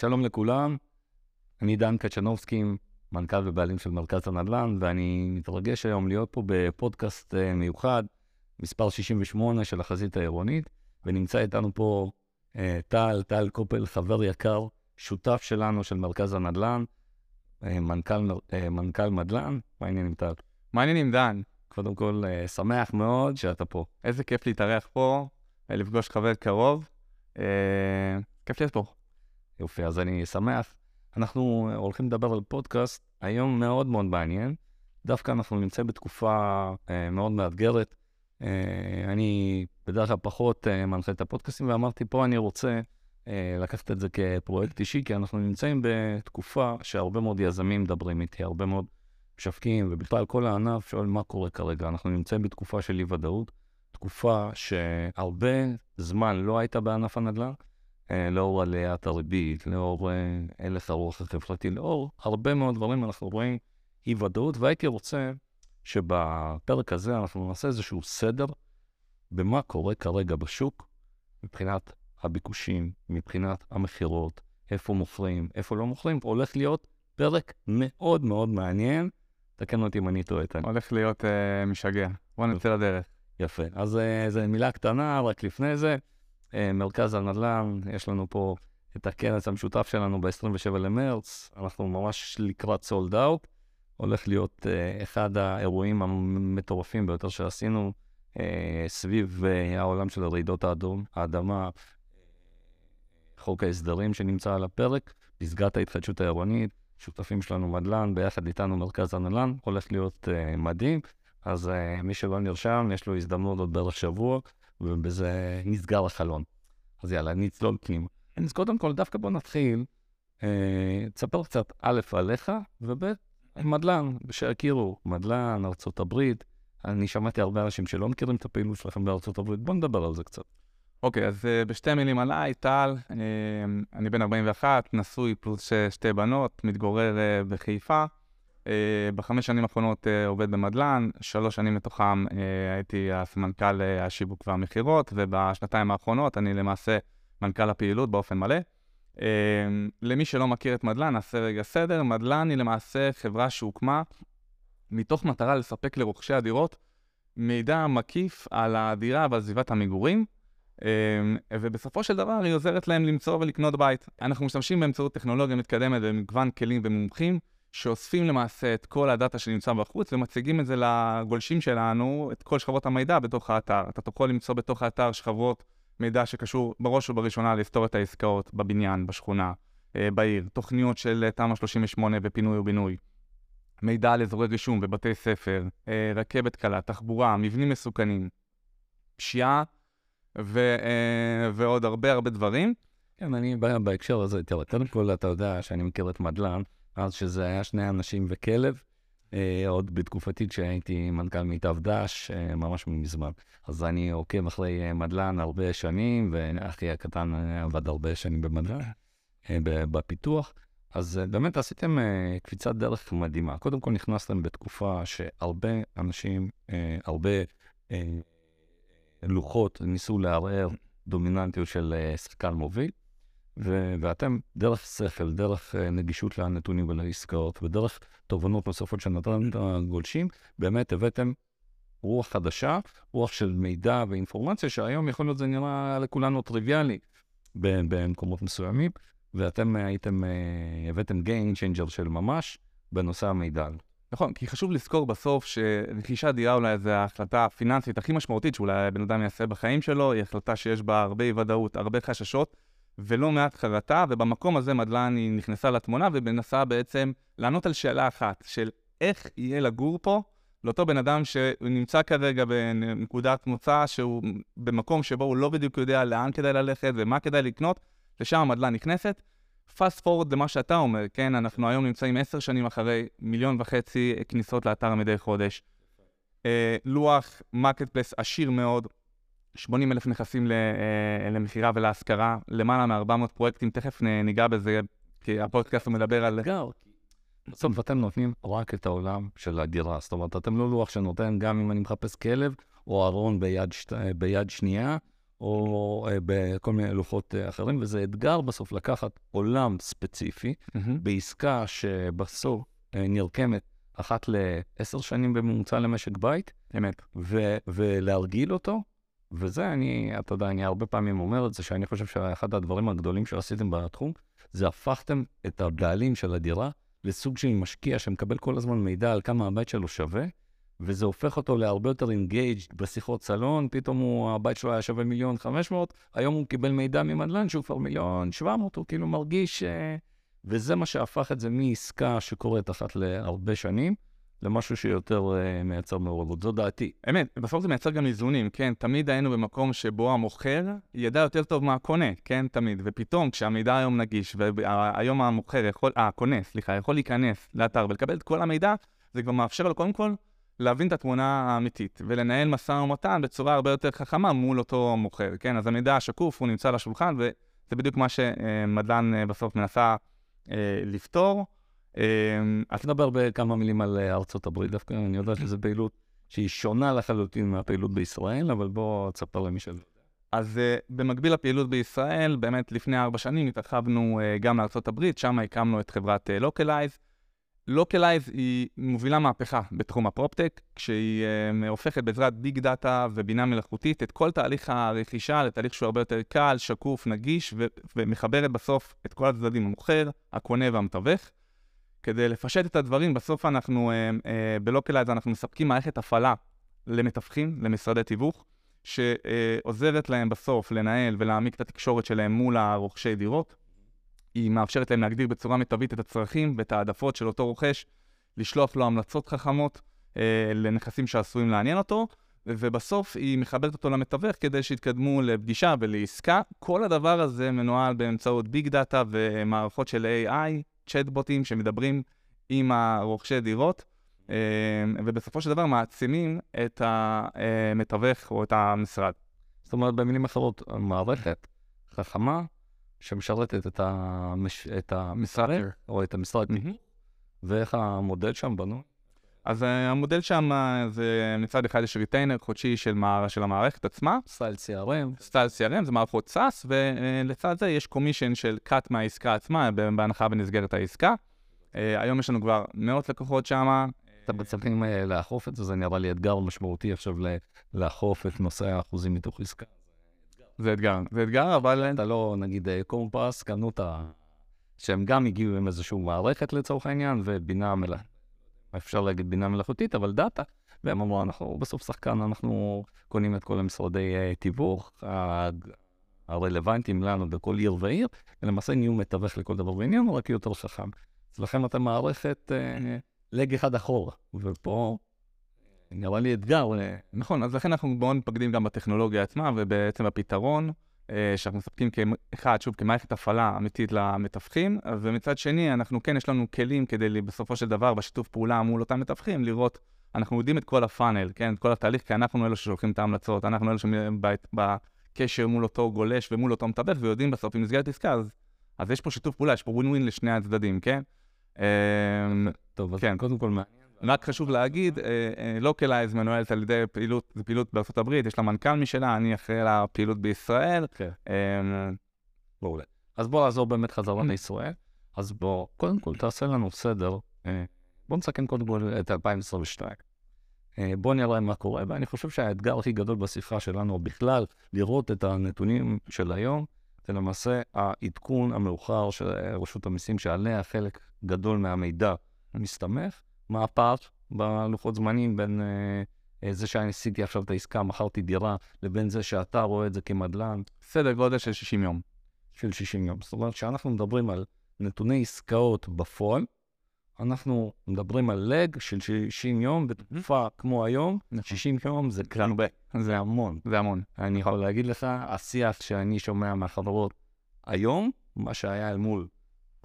שלום לכולם, אני דן קצ'נובסקי, מנכ"ל ובעלים של מרכז הנדל"ן, ואני מתרגש היום להיות פה בפודקאסט אה, מיוחד, מספר 68 של החזית העירונית, ונמצא איתנו פה אה, טל, טל קופל, חבר יקר, שותף שלנו של מרכז הנדל"ן, אה, מנכ"ל, מנכ"ל מדל"ן, מה העניינים טל? מה העניינים דן? קודם כל, שמח מאוד שאתה פה. איזה כיף להתארח פה, לפגוש חבר קרוב. כיף להיות פה. יופי, אז אני שמח. אנחנו הולכים לדבר על פודקאסט היום מאוד מאוד מעניין. דווקא אנחנו נמצאים בתקופה אה, מאוד מאתגרת. אה, אני בדרך כלל פחות אה, מנחה את הפודקאסטים, ואמרתי, פה אני רוצה אה, לקחת את זה כפרויקט אישי, כי אנחנו נמצאים בתקופה שהרבה מאוד יזמים מדברים איתי, הרבה מאוד משווקים, ובכלל כל הענף שואל מה קורה כרגע. אנחנו נמצאים בתקופה של אי-ודאות, תקופה שהרבה זמן לא הייתה בענף הנדל"ן. אה, לאור עליית הריבית, לאור אה, הלך הרוח החברתי, לאור הרבה מאוד דברים אנחנו רואים אי ודאות, והייתי רוצה שבפרק הזה אנחנו נעשה איזשהו סדר במה קורה כרגע בשוק מבחינת הביקושים, מבחינת המכירות, איפה מוכרים, איפה לא מוכרים, הולך להיות פרק מאוד מאוד מעניין. תקן אותי אם אני טועה. הולך להיות uh, משגע. בוא נצא לדרך. יפה. אז uh, זו מילה קטנה, רק לפני זה. אה, מרכז הנדל"ן, יש לנו פה את הכנס המשותף שלנו ב-27 למרץ, אנחנו ממש לקראת סולד אאוט, הולך להיות uh, אחד האירועים המטורפים ביותר שעשינו uh, סביב העולם של רעידות האדמה, חוק ההסדרים שנמצא על הפרק, פסגת ההתחדשות העירונית, שותפים שלנו מדל"ן, ביחד איתנו מרכז הנדל"ן, הולך להיות מדהים. אז מי שלא נרשם, יש לו הזדמנות עוד בערך שבוע. ובזה נסגר החלון. אז יאללה, נצלול פנימה. אז קודם כל, דווקא בוא נתחיל, אה, תספר קצת א' עליך, וב' מדלן, שיכירו, מדלן, ארצות הברית. אני שמעתי הרבה אנשים שלא מכירים את הפעילות שלכם בארצות הברית, בוא נדבר על זה קצת. אוקיי, okay, אז uh, בשתי מילים עליי, טל, uh, אני בן 41, נשוי פלוס שתי בנות, מתגורר uh, בחיפה. Uh, בחמש שנים האחרונות uh, עובד במדל"ן, שלוש שנים מתוכם uh, הייתי הסמנכ"ל השיווק והמכירות, ובשנתיים האחרונות אני למעשה מנכ"ל הפעילות באופן מלא. למי שלא מכיר את מדל"ן, נעשה רגע סדר. מדל"ן היא למעשה חברה שהוקמה מתוך מטרה לספק לרוכשי הדירות מידע מקיף על הדירה ועל סביבת המגורים. ובסופו של דבר היא עוזרת להם למצוא ולקנות בית. אנחנו משתמשים באמצעות טכנולוגיה מתקדמת במגוון כלים ומומחים. שאוספים למעשה את כל הדאטה שנמצא בחוץ ומציגים את זה לגולשים שלנו, את כל שכבות המידע בתוך האתר. אתה תוכל למצוא בתוך האתר שכבות מידע שקשור בראש ובראשונה להיסטוריית העסקאות בבניין, בשכונה, אה, בעיר, תוכניות של אה, תמ"א 38 ופינוי ובינוי, מידע על אזורי רישום בבתי ספר, אה, רכבת קלה, תחבורה, מבנים מסוכנים, פשיעה ו, ועוד הרבה הרבה דברים. כן, אני בהקשר הזה, תראה, קודם כל אתה יודע שאני מכיר את מדלן. אז שזה היה שני אנשים וכלב, אה, עוד בתקופתי כשהייתי מנכ"ל מיטב דש, אה, ממש מזמן. אז אני עוקב אחרי אה, מדלן הרבה שנים, ואחי הקטן עבד הרבה שנים במדלן, אה, בפיתוח. אז אה, באמת עשיתם אה, קפיצת דרך מדהימה. קודם כל נכנסתם בתקופה שהרבה אנשים, אה, הרבה אה, לוחות ניסו לערער דומיננטיות של אה, שחקן מוביל. ו- ואתם, דרך שכל, דרך uh, נגישות לנתונים ולעסקאות, ודרך תובנות נוספות שנתתם את הגולשים, באמת הבאתם רוח חדשה, רוח של מידע ואינפורמציה, שהיום יכול להיות זה נראה לכולנו טריוויאלי במקומות מסוימים, ואתם הייתם, uh, הבאתם Gain Changer של ממש בנושא המידע. נכון, כי חשוב לזכור בסוף שרכישת דירה אולי זו ההחלטה הפיננסית הכי משמעותית שאולי בן אדם יעשה בחיים שלו, היא החלטה שיש בה הרבה אי ודאות, הרבה חששות. ולא מעט חרטה, ובמקום הזה מדלן היא נכנסה לתמונה ומנסה בעצם לענות על שאלה אחת, של איך יהיה לגור פה לאותו בן אדם שנמצא כרגע בנקודת מוצא שהוא במקום שבו הוא לא בדיוק יודע לאן כדאי ללכת ומה כדאי לקנות, לשם מדלן נכנסת. fast forward למה שאתה אומר, כן, אנחנו היום נמצאים עשר שנים אחרי מיליון וחצי כניסות לאתר מדי חודש. אה, לוח marketplace עשיר מאוד, 80 אלף נכסים אה, למכירה ולהשכרה, למעלה מ-400 פרויקטים, תכף ניגע בזה, כי הפודקאסט מדבר על... בסוף אתם נותנים רק את העולם של הדירה, זאת אומרת, אתם לא לוח שנותן גם אם אני מחפש כלב, או ארון ביד, שנ... ביד שנייה, או אה, בכל מיני לוחות אה, אחרים, וזה אתגר בסוף לקחת עולם ספציפי בעסקה שבסוף אה, נרקמת אחת לעשר שנים בממוצע למשק בית, אמת. ו- ולהרגיל אותו. וזה, אני, אתה יודע, אני הרבה פעמים אומר את זה, שאני חושב שאחד הדברים הגדולים שעשיתם בתחום, זה הפכתם את הבעלים של הדירה לסוג של משקיע שמקבל כל הזמן מידע על כמה הבית שלו שווה, וזה הופך אותו להרבה יותר engaged בשיחות סלון, פתאום הוא, הבית שלו היה שווה מיליון חמש מאות, היום הוא קיבל מידע ממדל"ן שהוא כבר מיליון שבע מאות, הוא כאילו מרגיש... אה, וזה מה שהפך את זה מעסקה שקורית אחת להרבה שנים, למשהו שיותר אה, מייצר מעורבות. זו דעתי. אמת, בסוף זה מייצר גם איזון, כן? תמיד היינו במקום שבו המוכר ידע יותר טוב מה הקונה, כן? תמיד. ופתאום, כשהמידע היום נגיש, והיום המוכר יכול, אה, הקונה, סליחה, יכול להיכנס לאתר ולקבל את כל המידע, זה כבר מאפשר לו קודם כל להבין את התמונה האמיתית, ולנהל משא ומתן בצורה הרבה יותר חכמה מול אותו מוכר, כן? אז המידע השקוף, הוא נמצא על השולחן, וזה בדיוק מה שמדל"ן אה, בסוף מנסה אה, לפתור. אה, אז נדבר בכמה מילים על אה, ארצות הברית דווקא, אני יודע שזו פעילות שהיא שונה לחלוטין מהפעילות בישראל, אבל בוא תספר למי שלא. אז אה, במקביל לפעילות בישראל, באמת לפני ארבע שנים התרחבנו אה, גם לארצות הברית, שם הקמנו את חברת Localize. אה, Localize היא מובילה מהפכה בתחום ה-PropTech, כשהיא אה, הופכת בעזרת big data ובינה מלאכותית את כל תהליך הרכישה לתהליך שהוא הרבה יותר קל, שקוף, נגיש, ו- ומחברת בסוף את כל הצדדים, המוכר, הקונה והמתווך. כדי לפשט את הדברים, בסוף אנחנו, אה, אה, ב-Localize אנחנו מספקים מערכת הפעלה למתווכים, למשרדי תיווך, שעוזרת להם בסוף לנהל ולהעמיק את התקשורת שלהם מול הרוכשי דירות. היא מאפשרת להם להגדיר בצורה מיטבית את הצרכים ואת העדפות של אותו רוכש, לשלוח לו המלצות חכמות אה, לנכסים שעשויים לעניין אותו, ובסוף היא מחברת אותו למתווך כדי שיתקדמו לפגישה ולעסקה. כל הדבר הזה מנוהל באמצעות ביג דאטה ומערכות של AI, צ'טבוטים שמדברים עם הרוכשי דירות, אה, ובסופו של דבר מעצימים את המתווך או את המשרד. זאת אומרת, במילים אחרות, מערכת חכמה שמשרתת את, המש... את המשרד, או את המשרד, mm-hmm. ואיך המודל שם בנוי? אז אה, המודל שם זה מצד אחד יש retainer חודשי של, מער, של המערכת עצמה. style CRM. style CRM, זה מערכות SaaS, ולצד זה יש commission של cut מהעסקה עצמה, בהנחה במסגרת העסקה. היום יש לנו כבר מאות לקוחות שם. אתם uh, לאכוף את זה, זה נראה לי אתגר משמעותי עכשיו לאכוף את נושא האחוזים מתוך עסקה. זה אתגר, זה אתגר, אבל... אתה לא, נגיד, אה, קומפס, קנו את ה... שהם גם הגיעו עם איזושהי מערכת לצורך העניין, ובינה מלאכותית, אפשר להגיד בינה מלאכותית, אבל דאטה. והם אמרו, אנחנו בסוף שחקן, אנחנו קונים את כל המשרדי uh, תיווך הרלוונטיים לנו בכל עיר ועיר, ולמעשה נהיו מתווך לכל דבר ועניין, רק יותר חכם. אז לכן אתם מערכת uh, לג אחד אחורה, ופה נראה לי אתגר. אה, נכון, אז לכן אנחנו מאוד מתפקדים גם בטכנולוגיה עצמה ובעצם הפתרון אה, שאנחנו מספקים כאחד, שוב, כמערכת הפעלה אמיתית למתווכים, ומצד שני, אנחנו כן, יש לנו כלים כדי בסופו של דבר, בשיתוף פעולה מול אותם מתווכים, לראות, אנחנו יודעים את כל הפאנל, כן, את כל התהליך, כי אנחנו אלו ששולחים את ההמלצות, אנחנו אלו שבקשר מול אותו גולש ומול אותו מתווך, ויודעים בסוף, אם נסגרת עסקה, אז, אז יש פה שיתוף פעולה, יש פה ווין ווין לשני הצדדים, כן? אמ, טוב, אז כן. קודם כל, רק חשוב להגיד, Localize אה, אה, מנוהלת על ידי פעילות, זו פעילות בארצות הברית, יש לה מנכ"ל משלה, אני אחראי לפעילות בישראל. כן. אמ, מעולה. אז בוא נחזור באמת חזרה לישראל. אז בוא, קודם כל תעשה לנו סדר. אה, בוא נסכם קודם כל את 2022. בוא נראה מה קורה, ואני חושב שהאתגר הכי גדול בשיחה שלנו בכלל, לראות את הנתונים של היום, זה למעשה העדכון המאוחר של רשות המיסים, שעליה חלק גדול מהמידע מסתמך. מה הפער בלוחות זמנים בין אה, זה שאני עשיתי עכשיו את העסקה, מכרתי דירה, לבין זה שאתה רואה את זה כמדל"ן? סדר גודל של 60 יום. של 60 יום. זאת אומרת, כשאנחנו מדברים על נתוני עסקאות בפועל, אנחנו מדברים על לג של 60 יום בתקופה כמו היום, 60 נכון. יום זה כלל הרבה, זה המון. זה המון. אני יכול להגיד לך, השיח שאני שומע מהחברות היום, מה שהיה אל מול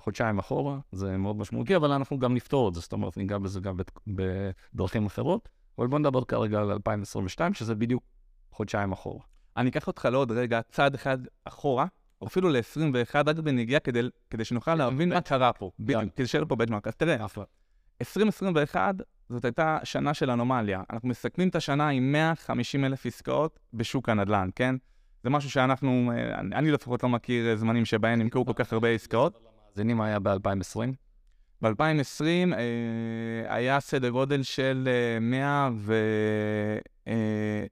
חודשיים אחורה, זה מאוד משמעותי, אבל אנחנו גם נפתור את זה, זאת אומרת, ניגע בזה גם בדרכים אחרות. אבל בוא נדבר כרגע על 2022, שזה בדיוק חודשיים אחורה. אני אקח אותך לעוד רגע, צעד אחד אחורה, או אפילו ל-21, רק בנגיעה כדי, כדי שנוכל להבין מה קרה פה, כדי שיהיה פה בנצ'מארק. אז תראה, 2021 זאת הייתה שנה של אנומליה. אנחנו מסכמים את השנה עם 150 אלף עסקאות בשוק הנדל"ן, כן? זה משהו שאנחנו, אה, אני אני לפחות לא מכיר אה, זמנים שבהם נמכרו כל כך הרבה עסקאות. מאזינים היה ב-2020? ב-2020 אה, היה סדר גודל של אה, 100 ו... אה,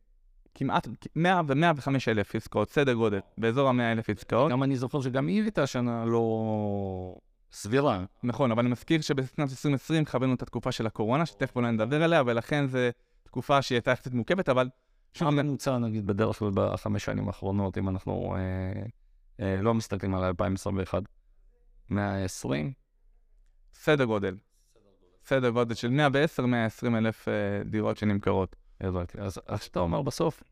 כמעט 100 ו-105 אלף עסקאות, סדר גודל, באזור ה-100 אלף עסקאות. גם אני זוכר שגם היא הייתה שנה לא סבירה. נכון, אבל אני מזכיר שבשנת 2020 חווינו את התקופה של הקורונה, שתכף אולי נדבר עליה, ולכן זו תקופה שהיא הייתה יחסית מורכבת, אבל שוב, הממוצע, נגיד, בדרך כלל בחמש שנים האחרונות, אם אנחנו אה, אה, לא מסתכלים על 2021, 120, סדר גודל. סדר גודל של 110-120 אלף אה, דירות שנמכרות. הבנתי. אז אתה אומר בסוף,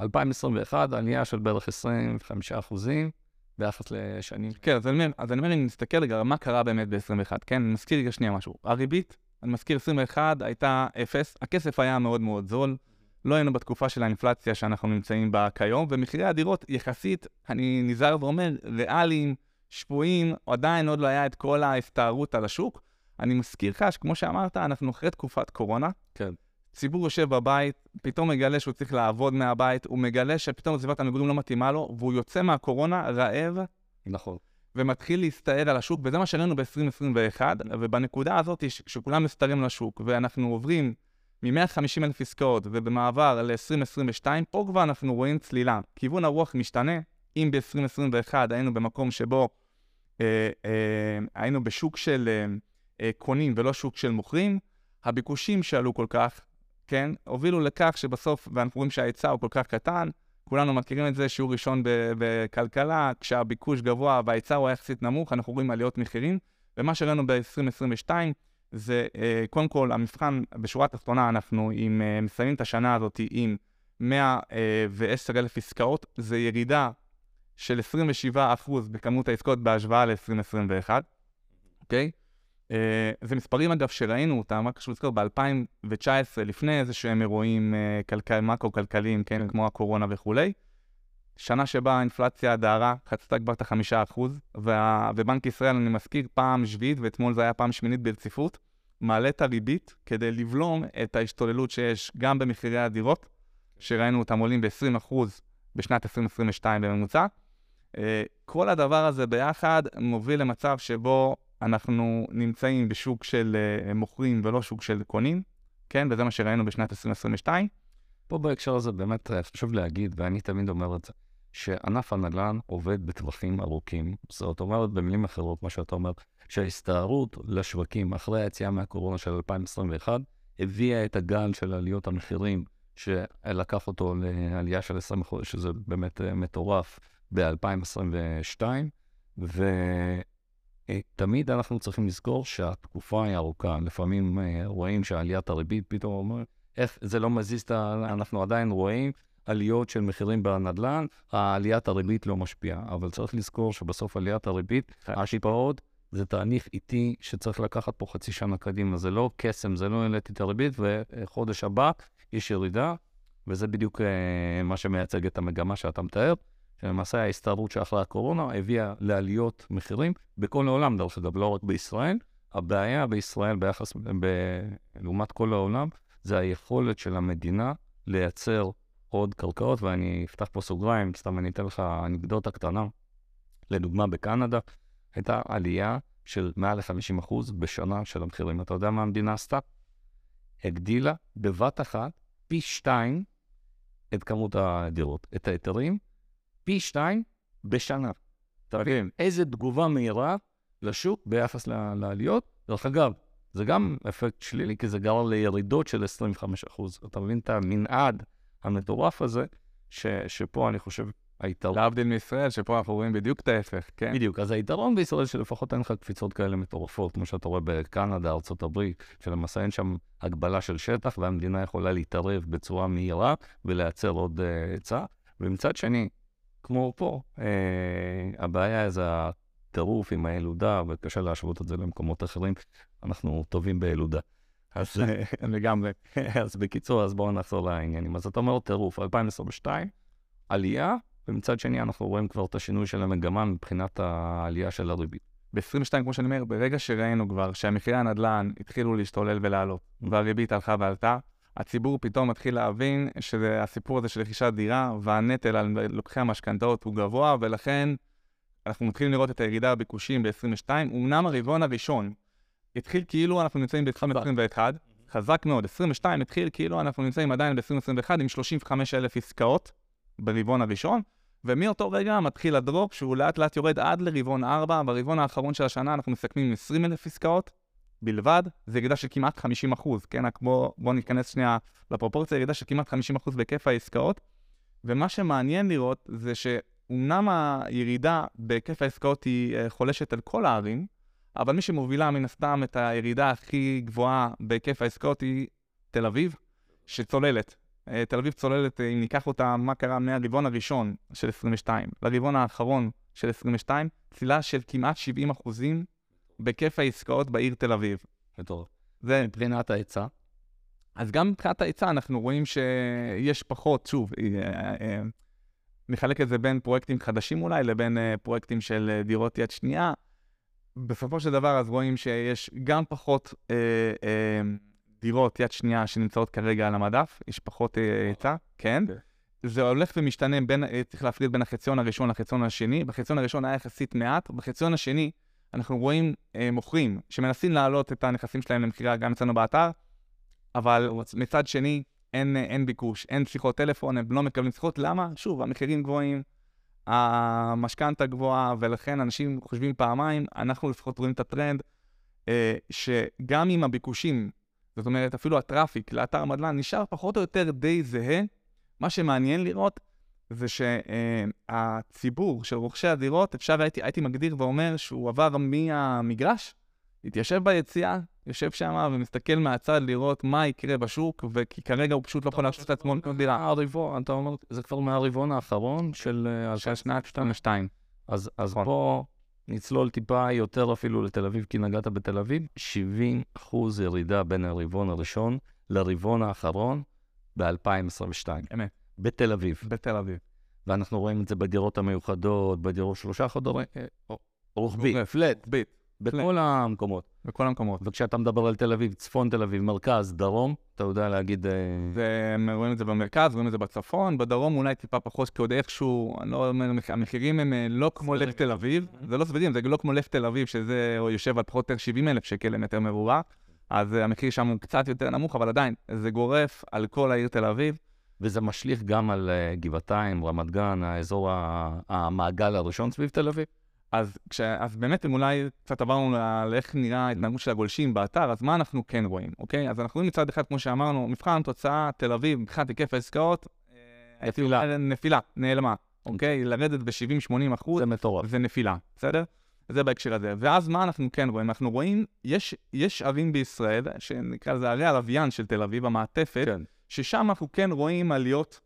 2021, עלייה של בערך 25 אחוזים ביחס לשנים. כן, אז אני אומר, אז אני אומר, אם נסתכל רגע, מה קרה באמת ב-21, כן? אני מזכיר רגע שנייה משהו. הריבית, אני מזכיר, 21 הייתה אפס, הכסף היה מאוד מאוד זול, לא היינו בתקופה של האינפלציה שאנחנו נמצאים בה כיום, ומחירי הדירות יחסית, אני נזהר ואומר, ריאליים, שפויים, עדיין עוד לא היה את כל ההסתערות על השוק. אני מזכיר לך שכמו שאמרת, אנחנו אחרי תקופת קורונה, כן. ציבור יושב בבית, פתאום מגלה שהוא צריך לעבוד מהבית, הוא מגלה שפתאום סביבת המגורים לא מתאימה לו, והוא יוצא מהקורונה רעב נכון. ומתחיל להסתער על השוק, וזה מה שראינו ב-2021, ובנקודה הזאת, שכולם מסתערים לשוק, ואנחנו עוברים מ-150 אלף עסקאות ובמעבר ל-2022, פה כבר אנחנו רואים צלילה. כיוון הרוח משתנה. אם ב-2021 היינו במקום שבו היינו בשוק של אה, אה, קונים ולא שוק של מוכרים, הביקושים שעלו כל כך, כן, הובילו לכך שבסוף, ואנחנו רואים שההיצע הוא כל כך קטן, כולנו מכירים את זה, שיעור ראשון בכלכלה, כשהביקוש גבוה וההיצע הוא יחסית נמוך, אנחנו רואים עליות מחירים, ומה שראינו ב-2022 זה אה, קודם כל המבחן, בשורה התחתונה אנחנו עם, אה, מסיימים את השנה הזאת עם 110 אלף עסקאות, זה ירידה של 27% בכמות העסקאות בהשוואה ל-2021, אוקיי? אה, זה מספרים אגב שראינו אותם, רק חשוב לזכור, ב-2019, לפני איזה שהם אירועים אה, כלכל, מקרו-כלכליים, כן, כן. כמו הקורונה וכולי. שנה שבה האינפלציה דהרה, חצתה כבר את החמישה אחוז, וה... ובנק ישראל, אני מזכיר, פעם שביעית, ואתמול זה היה פעם שמינית ברציפות, מעלה את הריבית כדי לבלום את ההשתוללות שיש גם במחירי הדירות, שראינו אותם עולים ב-20% בשנת 2022 בממוצע. אה, כל הדבר הזה ביחד מוביל למצב שבו אנחנו נמצאים בשוק של אה, מוכרים ולא שוק של קונים, כן? וזה מה שראינו בשנת 2022. פה בהקשר הזה באמת אה, חשוב להגיד, ואני תמיד אומר את זה, שענף הנדל"ן עובד בטווחים ארוכים. זאת אומרת, במילים אחרות, מה שאתה אומר, שההסתערות לשווקים אחרי היציאה מהקורונה של 2021, הביאה את הגל של עליות המחירים, שלקח אותו לעלייה של 20%, שזה באמת מטורף, ב-2022, ותמיד אנחנו צריכים לזכור שהתקופה היא ארוכה. לפעמים אה, רואים שעליית הריבית פתאום אומר, איך זה לא מזיז את ה... אנחנו עדיין רואים עליות של מחירים בנדל"ן, עליית הריבית לא משפיעה. אבל צריך לזכור שבסוף עליית הריבית, ההשפעות זה תהליך איטי שצריך לקחת פה חצי שנה קדימה. זה לא קסם, זה לא העליתי את הריבית, וחודש הבא יש ירידה, וזה בדיוק אה, מה שמייצג את המגמה שאתה מתאר, שלמעשה ההסתערות שאחרי הקורונה הביאה לעליות מחירים בכל העולם, דרך אגב, לא רק בישראל. הבעיה בישראל ביחס, ב- לעומת כל העולם, זה היכולת של המדינה לייצר עוד קרקעות, ואני אפתח פה סוגריים, סתם אני אתן לך אנקדוטה קטנה. לדוגמה, בקנדה הייתה עלייה של מעל ל-50% בשנה של המחירים. אתה יודע מה המדינה עשתה? הגדילה בבת אחת פי שתיים את כמות הדירות, את ההיתרים, פי שתיים בשנה. אתה מבין? איזה תגובה מהירה לשוק ביחס לעליות. דרך אגב, זה גם אפקט שלילי, כי זה גרם לירידות של 25%. אתה מבין את המנעד המטורף הזה, ש, שפה אני חושב היתרון. להבדיל מישראל, שפה אנחנו רואים בדיוק את ההפך, כן? בדיוק, אז היתרון בישראל שלפחות אין לך קפיצות כאלה מטורפות, כמו שאתה רואה בקנדה, ארה"ב, שלמעשה אין שם הגבלה של שטח, והמדינה יכולה להתערב בצורה מהירה ולייצר עוד אה, היצע. ומצד שני, כמו פה, אה, הבעיה זה הטירוף עם הילודה, וקשה להשוות את זה למקומות אחרים. אנחנו טובים בילודה. אז אה, לגמרי. אז בקיצור, אז בואו נחזור לעניינים. אז אתה אומר טירוף, 2022, עלייה, ומצד שני אנחנו רואים כבר את השינוי של המגמה מבחינת העלייה של הריבית. ב-22, כמו שאני אומר, ברגע שראינו כבר שהמחירי הנדל"ן התחילו להשתולל ולעלות, והריבית הלכה ועלתה, הציבור פתאום מתחיל להבין שהסיפור הזה של רכישת דירה והנטל על לוקחי המשכנתאות הוא גבוה, ולכן אנחנו מתחילים לראות את הירידה בביקושים ב-22. אמנם הרבעון הראשון התחיל כאילו אנחנו נמצאים ב-2021, חזק מאוד. 22 התחיל כאילו אנחנו נמצאים עדיין ב-2021 עם 35 אלף עסקאות ברבעון הראשון, ומאותו רגע מתחיל הדרופ שהוא לאט לאט יורד עד לרבעון 4, ברבעון האחרון של השנה אנחנו מסכמים עם 20 אלף עסקאות בלבד, זה ירידה של כמעט 50 אחוז, כן? רק בואו בוא ניכנס שנייה לפרופורציה, ירידה של כמעט 50 אחוז בהיקף העסקאות, ומה שמעניין לראות זה שאומנם הירידה בהיקף העסקאות היא uh, חולשת על כל הערים, אבל מי שמובילה מן הסתם את הירידה הכי גבוהה בהיקף העסקאות היא תל אביב, שצוללת. אה, תל אביב צוללת, אה, אם ניקח אותה, מה קרה מהרבעון הראשון של 22 לרבעון האחרון של 22, צלילה של כמעט 70 אחוזים בהיקף העסקאות בעיר תל אביב. מטורף. זה, מבחינת ההיצע, אז גם מבחינת ההיצע אנחנו רואים שיש פחות, שוב, אה, אה, אה, נחלק את זה בין פרויקטים חדשים אולי לבין אה, פרויקטים של אה, דירות יד שנייה. בסופו של דבר אז רואים שיש גם פחות אה, אה, דירות יד שנייה שנמצאות כרגע על המדף, יש פחות אה, היצע, כן. אוקיי. זה הולך ומשתנה, בין, אה, צריך להפריד בין החציון הראשון לחציון השני. בחציון הראשון היה יחסית מעט, בחציון השני אנחנו רואים אה, מוכרים שמנסים להעלות את הנכסים שלהם למכירה גם אצלנו באתר, אבל מצד שני אין, אה, אין ביקוש, אין שיחות טלפון, הם לא מקבלים שיחות. למה? שוב, המחירים גבוהים, המשכנתה גבוהה, ולכן אנשים חושבים פעמיים. אנחנו לפחות רואים את הטרנד, אה, שגם אם הביקושים, זאת אומרת, אפילו הטראפיק לאתר מדל"ן נשאר פחות או יותר די זהה, מה שמעניין לראות זה שהציבור של רוכשי הדירות, אפשר, הייתי, הייתי מגדיר ואומר שהוא עבר מהמגרש, התיישב ביציאה, יושב שם ומסתכל מהצד לראות מה יקרה בשוק, וכי כרגע הוא פשוט לא יכול להרשות לעצמו לקנות דירה. הרבעון, אתה אומר, זה כבר מהרבעון האחרון של אה, של שנת 22. אז, אז נכון. בוא נצלול טיפה יותר אפילו לתל אביב, כי נגעת בתל אביב. 70 אחוז ירידה בין הרבעון הראשון לרבעון האחרון ב-2022, אמת, בתל אביב. בתל אביב. ואנחנו רואים את זה בדירות המיוחדות, בדירות שלושה חדרים, אה, או- רוחבי. פלט, ביט, בכל המקומות. בכל המקומות. וכשאתה מדבר על תל אביב, צפון תל אביב, מרכז, דרום, אתה יודע להגיד... אה, זה, הם רואים את זה במרכז, רואים את זה בצפון, בדרום אולי טיפה פחות, כי עוד איכשהו, אני לא אומר, המח- המחירים הם אה, לא כמו לב תל אביב, זה לא סבירים, זה לא כמו לב תל אביב, שזה יושב על פחות או יותר 70 אלף שקל למטר מרובע, אז אה, המחיר שם הוא קצת יותר נמוך, אבל עדיין, זה גורף על כל העיר תל אביב. וזה משליך גם על אה, גבעתיים, רמת גן, האזור, המעגל הראשון סביב תל אביב. אז, כש, אז באמת, אם אולי קצת עברנו על איך נראה ההתנהגות של הגולשים באתר, אז מה אנחנו כן רואים, אוקיי? אז אנחנו רואים מצד אחד, כמו שאמרנו, מבחן תוצאה, תל אביב, מבחינת היקף העסקאות, אה, נפילה. אה, נפילה, נעלמה, אוקיי? לרדת ב-70-80 אחוז, זה מטורף. זה נפילה, בסדר? זה בהקשר הזה. ואז מה אנחנו כן רואים? אנחנו רואים, יש, יש ערים בישראל, שנקרא לזה ערי הלוויין של תל אביב, המעטפת, כן. ששם אנחנו כן רואים עליות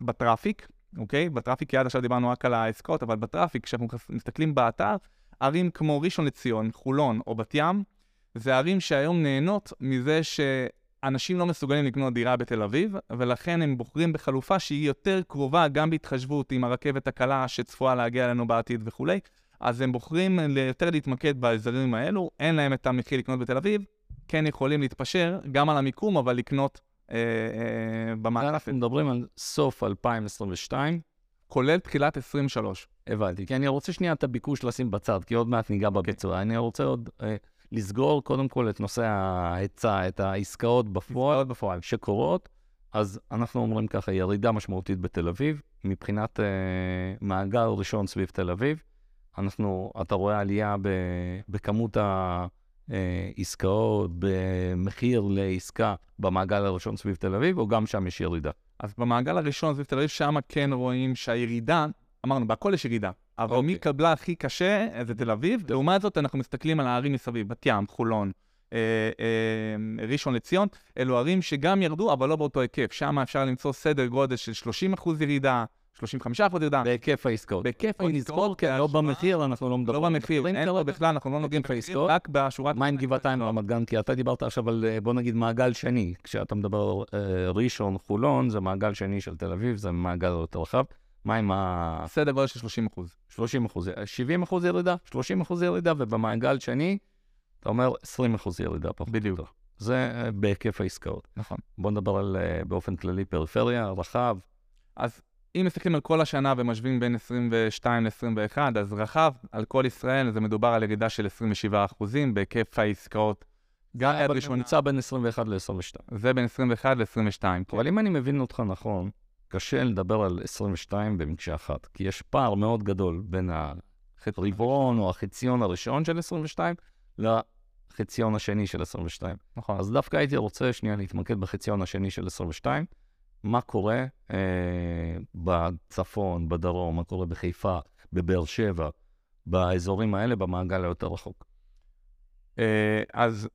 ב traffic, אוקיי? ב traffic, כי עד עכשיו דיברנו רק על העסקאות, אבל ב traffic, כשאנחנו מסתכלים באתר, ערים כמו ראשון לציון, חולון או בת ים, זה ערים שהיום נהנות מזה שאנשים לא מסוגלים לקנות דירה בתל אביב, ולכן הם בוחרים בחלופה שהיא יותר קרובה גם בהתחשבות עם הרכבת הקלה שצפויה להגיע אלינו בעתיד וכולי. אז הם בוחרים יותר להתמקד באזורים האלו, אין להם את המחיר לקנות בתל אביב, כן יכולים להתפשר גם על המיקום, אבל לקנות אה, אה, במעטפת, אנחנו מדברים על סוף 2022, כולל תחילת 23. הבנתי. כי אני רוצה שנייה את הביקוש לשים בצד, כי עוד מעט ניגע בביצוע. אני רוצה עוד אה, לסגור קודם כל את נושא ההיצע, את העסקאות בפועל. עסקאות בפועל. שקורות, אז אנחנו אומרים ככה, ירידה משמעותית בתל אביב, מבחינת אה, מעגל ראשון סביב תל אביב, אנחנו, אתה רואה עלייה ב, בכמות העסקאות, במחיר לעסקה במעגל הראשון סביב תל אביב, או גם שם יש ירידה? אז במעגל הראשון סביב תל אביב, שם כן רואים שהירידה, אמרנו, בהכל יש ירידה. אבל אוקיי. מי קבלה הכי קשה זה תל אביב. לעומת זאת, אנחנו מסתכלים על הערים מסביב, בת ים, חולון, אה, אה, ראשון לציון, אלו ערים שגם ירדו, אבל לא באותו היקף. שם אפשר למצוא סדר גודל של 30% ירידה, 35% ירידה. בהיקף העסקאות. בהיקף נזכור, כן, לא במחיר, אנחנו לא לא מדברים. במחיר, מדברים אין כרגע בכלל, אנחנו לא נוגעים במחיר, העסקאות. רק בשורת... מה עם גבעתיים רמת גן? כי אתה דיברת עכשיו על, אה, בוא נגיד, מעגל שני. כשאתה מדבר אה, ראשון, חולון, זה מעגל שני של תל אביב, זה מעגל יותר רחב. מה עם ה... סדר גודל של 30 אחוז. 30 אחוז, 70 אחוז ירידה, 30 אחוז ירידה, ובמעגל שני, אתה אומר 20 אחוז ירידה פחות. בדיוק. זה אה, בהיקף העסקאות. נכון. בוא נדבר על אה, באופן כללי פריפריה, רחב. אז אם מסתכלים על כל השנה ומשווים בין 22 ל-21, אז רחב, על כל ישראל, זה מדובר על ירידה של 27 אחוזים בהיקף העסקאות. גם יד ראשונה, ממוצע בין 21 ל-22. זה בין 21 ל-22. אבל אם אני מבין אותך נכון, קשה לדבר על 22 במקשה אחת, כי יש פער מאוד גדול בין הרבעון או החציון הראשון של 22 לחציון השני של 22. נכון. אז דווקא הייתי רוצה שנייה להתמקד בחציון השני של 22, מה קורה אה, בצפון, בדרום, מה קורה בחיפה, בבאר שבע, באזורים האלה, במעגל היותר רחוק. אה, אז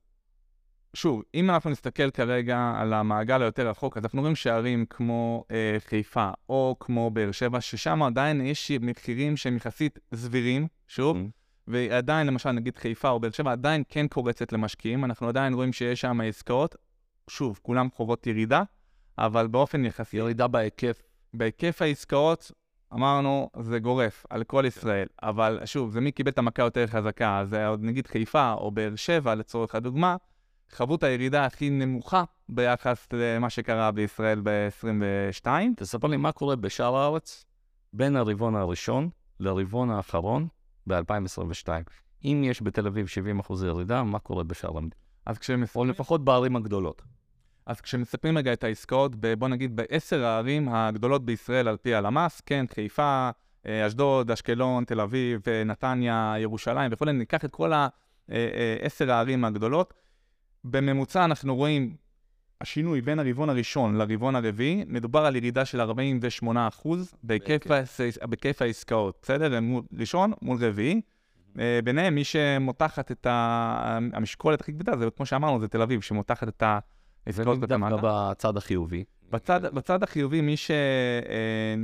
שוב, אם אנחנו נסתכל כרגע על המעגל היותר רחוק, אז אנחנו רואים שערים כמו אה, חיפה או כמו באר שבע, ששם עדיין יש מחירים שהם יחסית סבירים, שוב, Mm. ועדיין, למשל, נגיד חיפה או באר שבע, עדיין כן קורצת למשקיעים, אנחנו עדיין רואים שיש שם עסקאות, שוב, כולם חוות ירידה, אבל באופן יחסי, ירידה בהיקף. בהיקף העסקאות, אמרנו, זה גורף על כל ישראל, אבל שוב, זה מי קיבל את המכה יותר חזקה, אז זה עוד נגיד חיפה או באר שבע, לצורך הדוגמה, חוו את הירידה הכי נמוכה ביחס למה שקרה בישראל ב-22. תספר לי מה קורה בשאר הארץ בין הרבעון הראשון לרבעון האחרון ב-2022. אם יש בתל אביב 70 אחוז ירידה, מה קורה בשאר המדינה? אז או כשמסתכלים לפחות בערים הגדולות. אז כשמספרים רגע את העסקאות, ב- בוא נגיד בעשר הערים הגדולות בישראל על פי הלמ"ס, כן, חיפה, אה, אשדוד, אשקלון, תל אביב, אה, נתניה, ירושלים וכולי, ניקח את כל העשר הערים הגדולות. בממוצע אנחנו רואים השינוי בין הרבעון הראשון לרבעון הרביעי, מדובר על ירידה של 48% בהיקף, בהיקף. העס- בהיקף העסקאות, בסדר? מול ראשון מול רביעי. אה, ביניהם, מי שמותחת את ה- המשקולת הכי כבדה, זה כמו שאמרנו, זה תל אביב, שמותחת את העסקאות ודווקא בתמ"נה. בצד החיובי. בצד, בצד החיובי, מי ש... אה,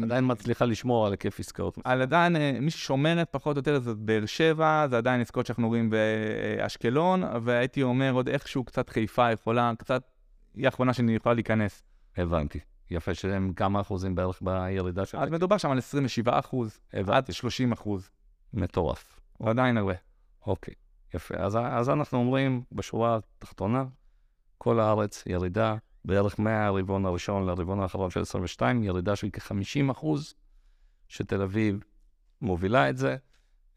עדיין מצליחה לשמור על היקף עסקאות. על עדיין, אה, מי ששומרת פחות או יותר זה באר שבע, זה עדיין עסקאות שאנחנו רואים באשקלון, והייתי אומר עוד איכשהו קצת חיפה יכולה, קצת, היא האחרונה שאני יכולה להיכנס. הבנתי. יפה שהם כמה אחוזים בערך בירידה שלהם. אז מדובר שם על 27 אחוז, עד הבנתי. 30 אחוז, מטורף. עדיין הרבה. אוקיי, יפה. אז, אז אנחנו אומרים, בשורה התחתונה, כל הארץ ירידה, בערך מהרבעון הראשון לרבעון האחרון של 22, ירידה של כ-50 אחוז, שתל אביב מובילה את זה.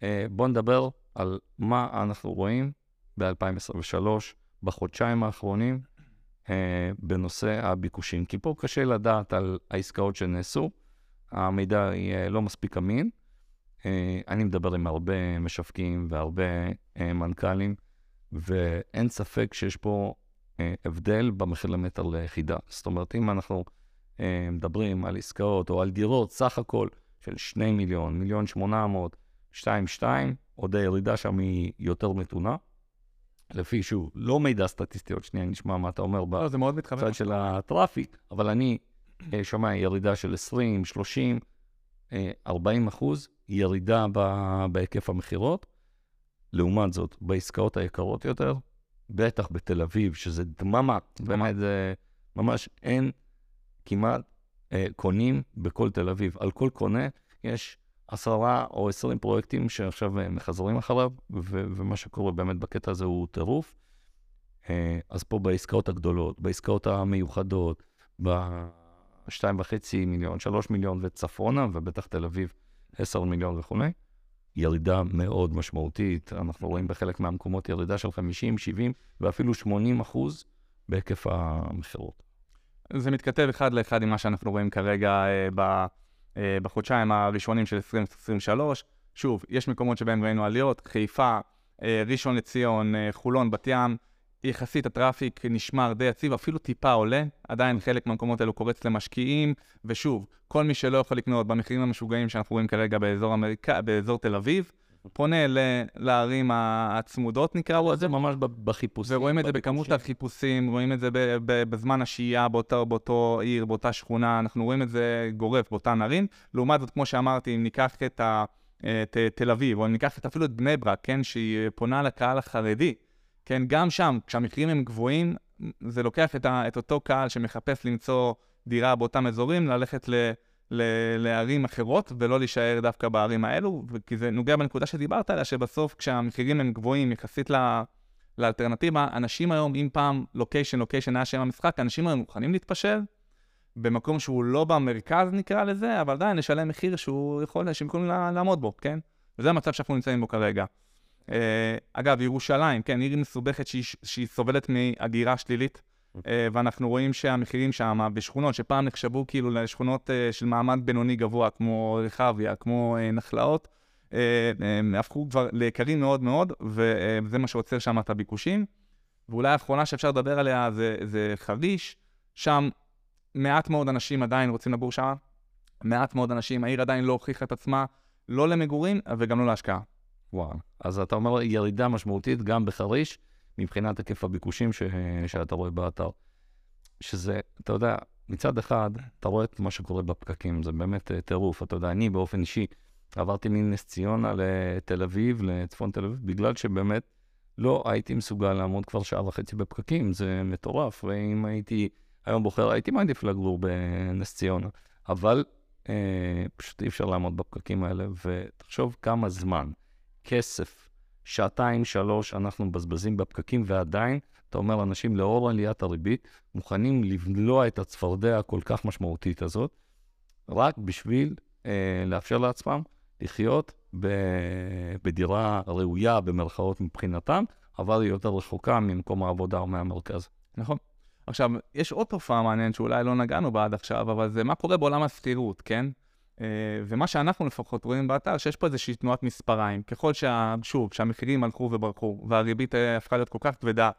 אה, בואו נדבר על מה אנחנו רואים ב-2023, בחודשיים האחרונים, אה, בנושא הביקושים. כי פה קשה לדעת על העסקאות שנעשו, המידע יהיה לא מספיק אמין. אה, אני מדבר עם הרבה משווקים והרבה מנכ"לים, ואין ספק שיש פה הבדל במחיר למטר ליחידה. זאת אומרת, אם אנחנו אה, מדברים על עסקאות או על דירות, סך הכל של 2 מיליון, מיליון 800, 2, 2, עוד הירידה שם היא יותר מתונה. לפי, שוב, לא מידע סטטיסטי, עוד שנייה נשמע מה אתה אומר לא, זה מאוד מתחבר. בצד של הטראפיק, אבל אני אה, שומע ירידה של 20, 30, אה, 40 אחוז, ירידה בהיקף המכירות. לעומת זאת, בעסקאות היקרות יותר, בטח בתל אביב, שזה דממה. באמת זה ממש אין כמעט אה, קונים בכל תל אביב. על כל קונה יש עשרה או עשרים פרויקטים שעכשיו אה, מחזרים אחריו, ו- ומה שקורה באמת בקטע הזה הוא טירוף. אה, אז פה בעסקאות הגדולות, בעסקאות המיוחדות, ב-2.5 מיליון, 3 מיליון וצפונה, ובטח תל אביב 10 מיליון וכולי, ירידה מאוד משמעותית. אנחנו רואים בחלק מהמקומות ירידה של 50, 70 ואפילו 80 אחוז בהיקף המכירות. זה מתכתב אחד לאחד עם מה שאנחנו רואים כרגע אה, ב, אה, בחודשיים הראשונים של 2023. שוב, יש מקומות שבהם ראינו עליות, חיפה, אה, ראשון לציון, חולון, בת ים, יחסית הטראפיק נשמר די יציב, אפילו טיפה עולה, עדיין חלק מהמקומות האלו קורץ למשקיעים, ושוב, כל מי שלא יכול לקנות במחירים המשוגעים שאנחנו רואים כרגע באזור, אמריקה, באזור תל אביב, פונה ל- לערים הצמודות נקרא לזה, זה ממש בחיפושים. ורואים את זה בכמות. החיפושים, רואים את זה ב- ב- בזמן השהייה באותו, באותו עיר, באותה שכונה, אנחנו רואים את זה גורף באותן ערים. לעומת זאת, כמו שאמרתי, אם ניקח את ה, את אה, תל אביב, או אם ניקח את אפילו את בני ברק, כן, שהיא פונה לקהל החרדי, כן, גם שם, כשהמחירים הם גבוהים, זה לוקח את, ה, את אותו קהל שמחפש למצוא דירה באותם אזורים, ללכת ל... ל- לערים אחרות ולא להישאר דווקא בערים האלו, כי זה נוגע בנקודה שדיברת עליה, שבסוף כשהמחירים הם גבוהים יחסית ל- לאלטרנטיבה, אנשים היום, אם פעם לוקיישן, לוקיישן היה שם המשחק, אנשים היום מוכנים להתפשר במקום שהוא לא במרכז נקרא לזה, אבל עדיין לשלם מחיר שהוא יכול, שהם יכולים לעמוד בו, כן? וזה המצב שאנחנו נמצאים בו כרגע. Uh, אגב, ירושלים, כן, עיר מסובכת שהיא, שהיא סובלת מהגירה שלילית, uh, ואנחנו רואים שהמחירים שם בשכונות שפעם נחשבו כאילו לשכונות uh, של מעמד בינוני גבוה, כמו רחביה, כמו נחלאות, הם הפכו כבר ליקרים מאוד מאוד, וזה מה שעוצר שם את הביקושים. ואולי האחרונה שאפשר לדבר עליה זה, זה חריש, שם מעט מאוד אנשים עדיין רוצים לגור שם, מעט מאוד אנשים, העיר עדיין לא הוכיחה את עצמה, לא למגורים וגם לא להשקעה. וואו, אז אתה אומר ירידה משמעותית גם בחריש, מבחינת היקף הביקושים ש... שאתה רואה באתר. שזה, אתה יודע, מצד אחד, אתה רואה את מה שקורה בפקקים, זה באמת אה, טירוף. אתה יודע, אני באופן אישי עברתי מנס ציונה לתל אביב, לצפון תל אביב, בגלל שבאמת לא הייתי מסוגל לעמוד כבר שעה וחצי בפקקים, זה מטורף. ואם הייתי היום בוחר, הייתי מעדיף לגור בנס ציונה. אבל אה, פשוט אי אפשר לעמוד בפקקים האלה, ותחשוב כמה זמן, כסף, שעתיים, שלוש, אנחנו מבזבזים בפקקים, ועדיין, אתה אומר, אנשים לאור עליית הריבית, מוכנים לבלוע את הצפרדע הכל כך משמעותית הזאת, רק בשביל אה, לאפשר לעצמם לחיות ב, בדירה ראויה, במרכאות מבחינתם, אבל היא יותר רחוקה ממקום העבודה או מהמרכז. נכון. עכשיו, יש עוד תופעה מעניינת שאולי לא נגענו בה עד עכשיו, אבל זה מה קורה בעולם השכירות, כן? Uh, ומה שאנחנו לפחות רואים באתר, שיש פה איזושהי תנועת מספריים. ככל שה... שוב, שהמחירים הלכו וברחו, והריבית uh, הפכה להיות כל כך כבדה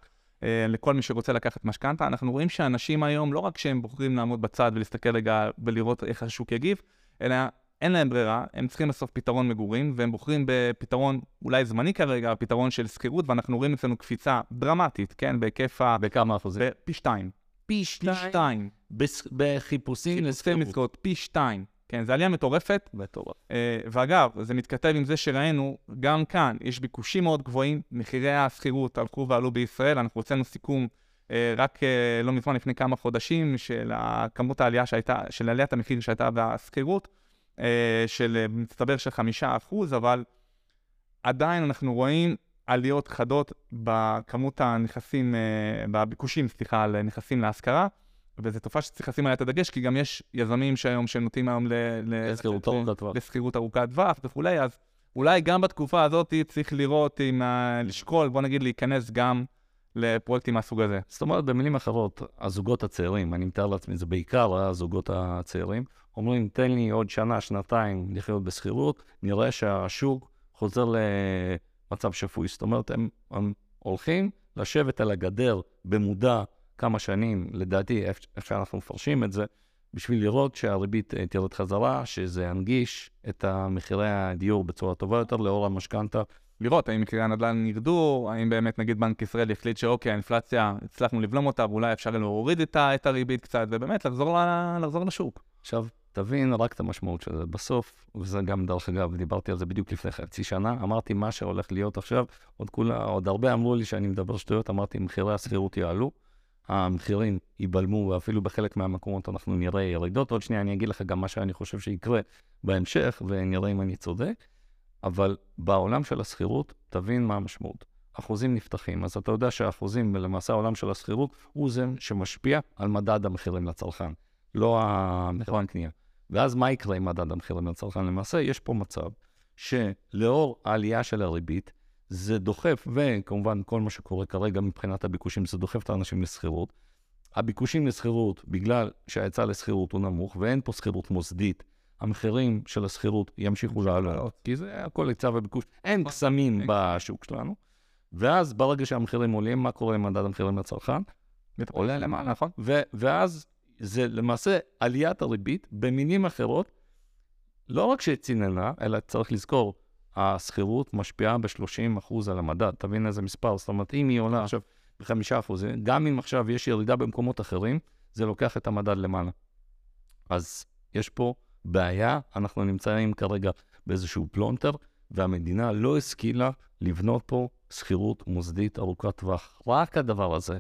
uh, לכל מי שרוצה לקחת משכנתה, אנחנו רואים שאנשים היום, לא רק שהם בוחרים לעמוד בצד ולהסתכל רגע ולראות איך השוק יגיב, אלא אין להם ברירה, הם צריכים בסוף פתרון מגורים, והם בוחרים בפתרון אולי זמני כרגע, פתרון של שכירות, ואנחנו רואים אצלנו קפיצה דרמטית, כן, בהיקף ה... בכמה אחוזים? פי שתיים. פי שתיים. בחיפושים לשכירות. פי שתיים. כן, זו עלייה מטורפת. מטורף. Uh, ואגב, זה מתכתב עם זה שראינו, גם כאן יש ביקושים מאוד גבוהים, מחירי השכירות הלכו ועלו בישראל, אנחנו הוצאנו סיכום uh, רק uh, לא מזמן, לפני כמה חודשים, של כמות העלייה שהייתה, של עליית המחיר שהייתה בשכירות. אה, של מצטבר של חמישה אחוז, אבל עדיין אנחנו רואים עליות חדות בכמות הנכסים, אה, בביקושים, סליחה, לנכסים להשכרה, וזו תופעה שצריך לשים עליה את הדגש, כי גם יש יזמים שהיום, שנוטים היום לשכירות ארוכת טווח. וכולי, אז אולי גם בתקופה הזאת צריך לראות אם, לשקול, בוא נגיד, להיכנס גם לפרויקטים מהסוג הזה. זאת אומרת, במילים אחרות, הזוגות הצעירים, אני מתאר לעצמי, זה בעיקר הזוגות הצעירים, אומרים, תן לי עוד שנה, שנתיים לחיות בשכירות, נראה שהשוק חוזר למצב שפוי. זאת אומרת, הם, הם הולכים לשבת על הגדר במודע כמה שנים, לדעתי, איך שאנחנו מפרשים את זה, בשביל לראות שהריבית אה, תרד חזרה, שזה ינגיש את מחירי הדיור בצורה טובה יותר לאור המשכנתה. לראות האם מחירי הנדל"ן ירדו, האם באמת נגיד בנק ישראל יחליט שאוקיי, האינפלציה, הצלחנו לבלום אותה, ואולי אפשר להוריד את הריבית קצת, ובאמת לחזור, לחזור לשוק. עכשיו, תבין רק את המשמעות של זה. בסוף, וזה גם, דרך אגב, דיברתי על זה בדיוק לפני חצי שנה, אמרתי מה שהולך להיות עכשיו, עוד, כולה, עוד הרבה אמרו לי שאני מדבר שטויות, אמרתי, מחירי השכירות יעלו, המחירים ייבלמו, ואפילו בחלק מהמקומות אנחנו נראה ירידות. עוד שנייה אני אגיד לך גם מה שאני חושב שיקרה בהמשך, ונראה אם אני צודק. אבל בעולם של השכירות, תבין מה המשמעות. אחוזים נפתחים, אז אתה יודע שהאחוזים, ולמעשה העולם של השכירות, הוא זה שמשפיע על מדד המחירים לצרכן, לא המחירון קנייה. ואז מה יקרה עם מדד המחירים לצרכן? למעשה, יש פה מצב שלאור העלייה של הריבית, זה דוחף, וכמובן כל מה שקורה כרגע מבחינת הביקושים, זה דוחף את האנשים לשכירות. הביקושים לשכירות, בגלל שההיצע לשכירות הוא נמוך, ואין פה שכירות מוסדית, המחירים של השכירות ימשיכו לעלות, כי זה הכל היצע וביקוש. אין קסמים בשוק שלנו. ואז ברגע שהמחירים עולים, מה קורה עם מדד המחירים לצרכן? עולה למעלה, נכון? ואז זה למעשה עליית הריבית, במינים אחרות, לא רק שציננה, אלא צריך לזכור, השכירות משפיעה ב-30% על המדד. תבין איזה מספר, זאת אומרת, אם היא עולה עכשיו ב-5%, גם אם עכשיו יש ירידה במקומות אחרים, זה לוקח את המדד למעלה. אז יש פה בעיה, אנחנו נמצאים כרגע באיזשהו פלונטר, והמדינה לא השכילה לבנות פה שכירות מוסדית ארוכת טווח. רק הדבר הזה,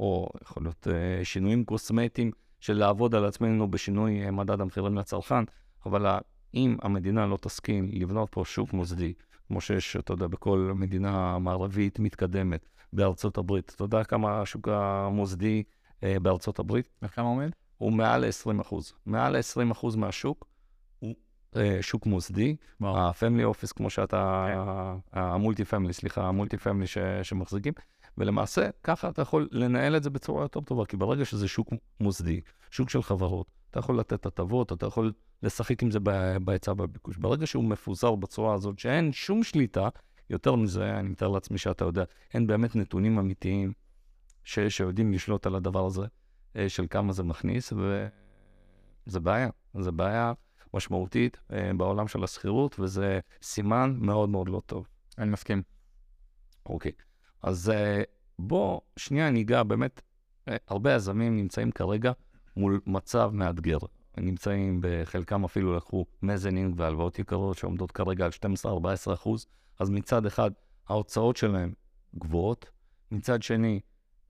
או יכול להיות uh, שינויים קוסמטיים של לעבוד על עצמנו בשינוי uh, מדד המחירים לצרכן, אבל אם המדינה לא תסכים לבנות פה שוק מוסדי כמו שיש, אתה יודע, בכל מדינה מערבית מתקדמת, בארצות הברית. אתה יודע כמה השוק המוסדי אה, בארצות הברית? וכמה עומד? הוא מעל ל-20 אחוז. מעל ל-20 אחוז מהשוק הוא אה, שוק מוסדי. ה family office, כמו שאתה, ה multi family, סליחה, ה multi family שמחזיקים. ולמעשה, ככה אתה יכול לנהל את זה בצורה יותר טובה, כי ברגע שזה שוק מוסדי, שוק של חברות, אתה יכול לתת הטבות, אתה יכול לשחק עם זה בהיצע ובביקוש. ברגע שהוא מפוזר בצורה הזאת, שאין שום שליטה, יותר מזה, אני מתאר לעצמי שאתה יודע, אין באמת נתונים אמיתיים ש, שיודעים לשלוט על הדבר הזה, אה, של כמה זה מכניס, וזה בעיה. זה בעיה משמעותית אה, בעולם של השכירות, וזה סימן מאוד מאוד לא טוב. אני מסכים. אוקיי, אז אה, בוא שנייה ניגע, באמת, אה, הרבה יזמים נמצאים כרגע מול מצב מאתגר. נמצאים, בחלקם אפילו לקחו מזנינג והלוואות יקרות שעומדות כרגע על 12-14 אחוז, אז מצד אחד ההוצאות שלהם גבוהות, מצד שני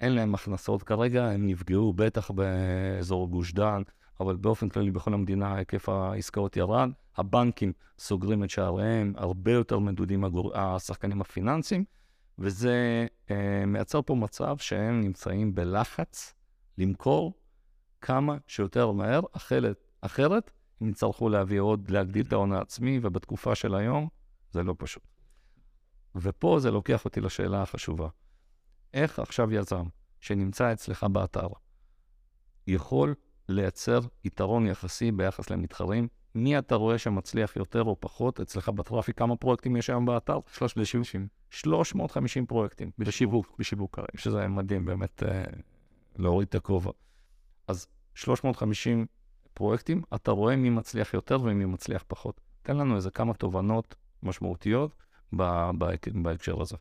אין להם הכנסות כרגע, הם נפגעו בטח באזור גוש דן, אבל באופן כללי בכל המדינה היקף העסקאות ירד, הבנקים סוגרים את שעריהם, הרבה יותר מדודים. השחקנים הפיננסיים, וזה אה, מייצר פה מצב שהם נמצאים בלחץ למכור כמה שיותר מהר, אחרת, אחרת הם יצטרכו להביא עוד, להגדיל את ההון העצמי, ובתקופה של היום זה לא פשוט. ופה זה לוקח אותי לשאלה החשובה. איך עכשיו יזם שנמצא אצלך באתר יכול לייצר יתרון יחסי ביחס למתחרים? מי אתה רואה שמצליח יותר או פחות אצלך בטראפיק? כמה פרויקטים יש היום באתר? 350. 350 פרויקטים בשיווק, בשיווק כרגע. שזה מדהים, באמת אה, להוריד את הכובע. אז 350 פרויקטים, אתה רואה מי מצליח יותר ומי מצליח פחות. תן לנו איזה כמה תובנות משמעותיות בהקשר הזה.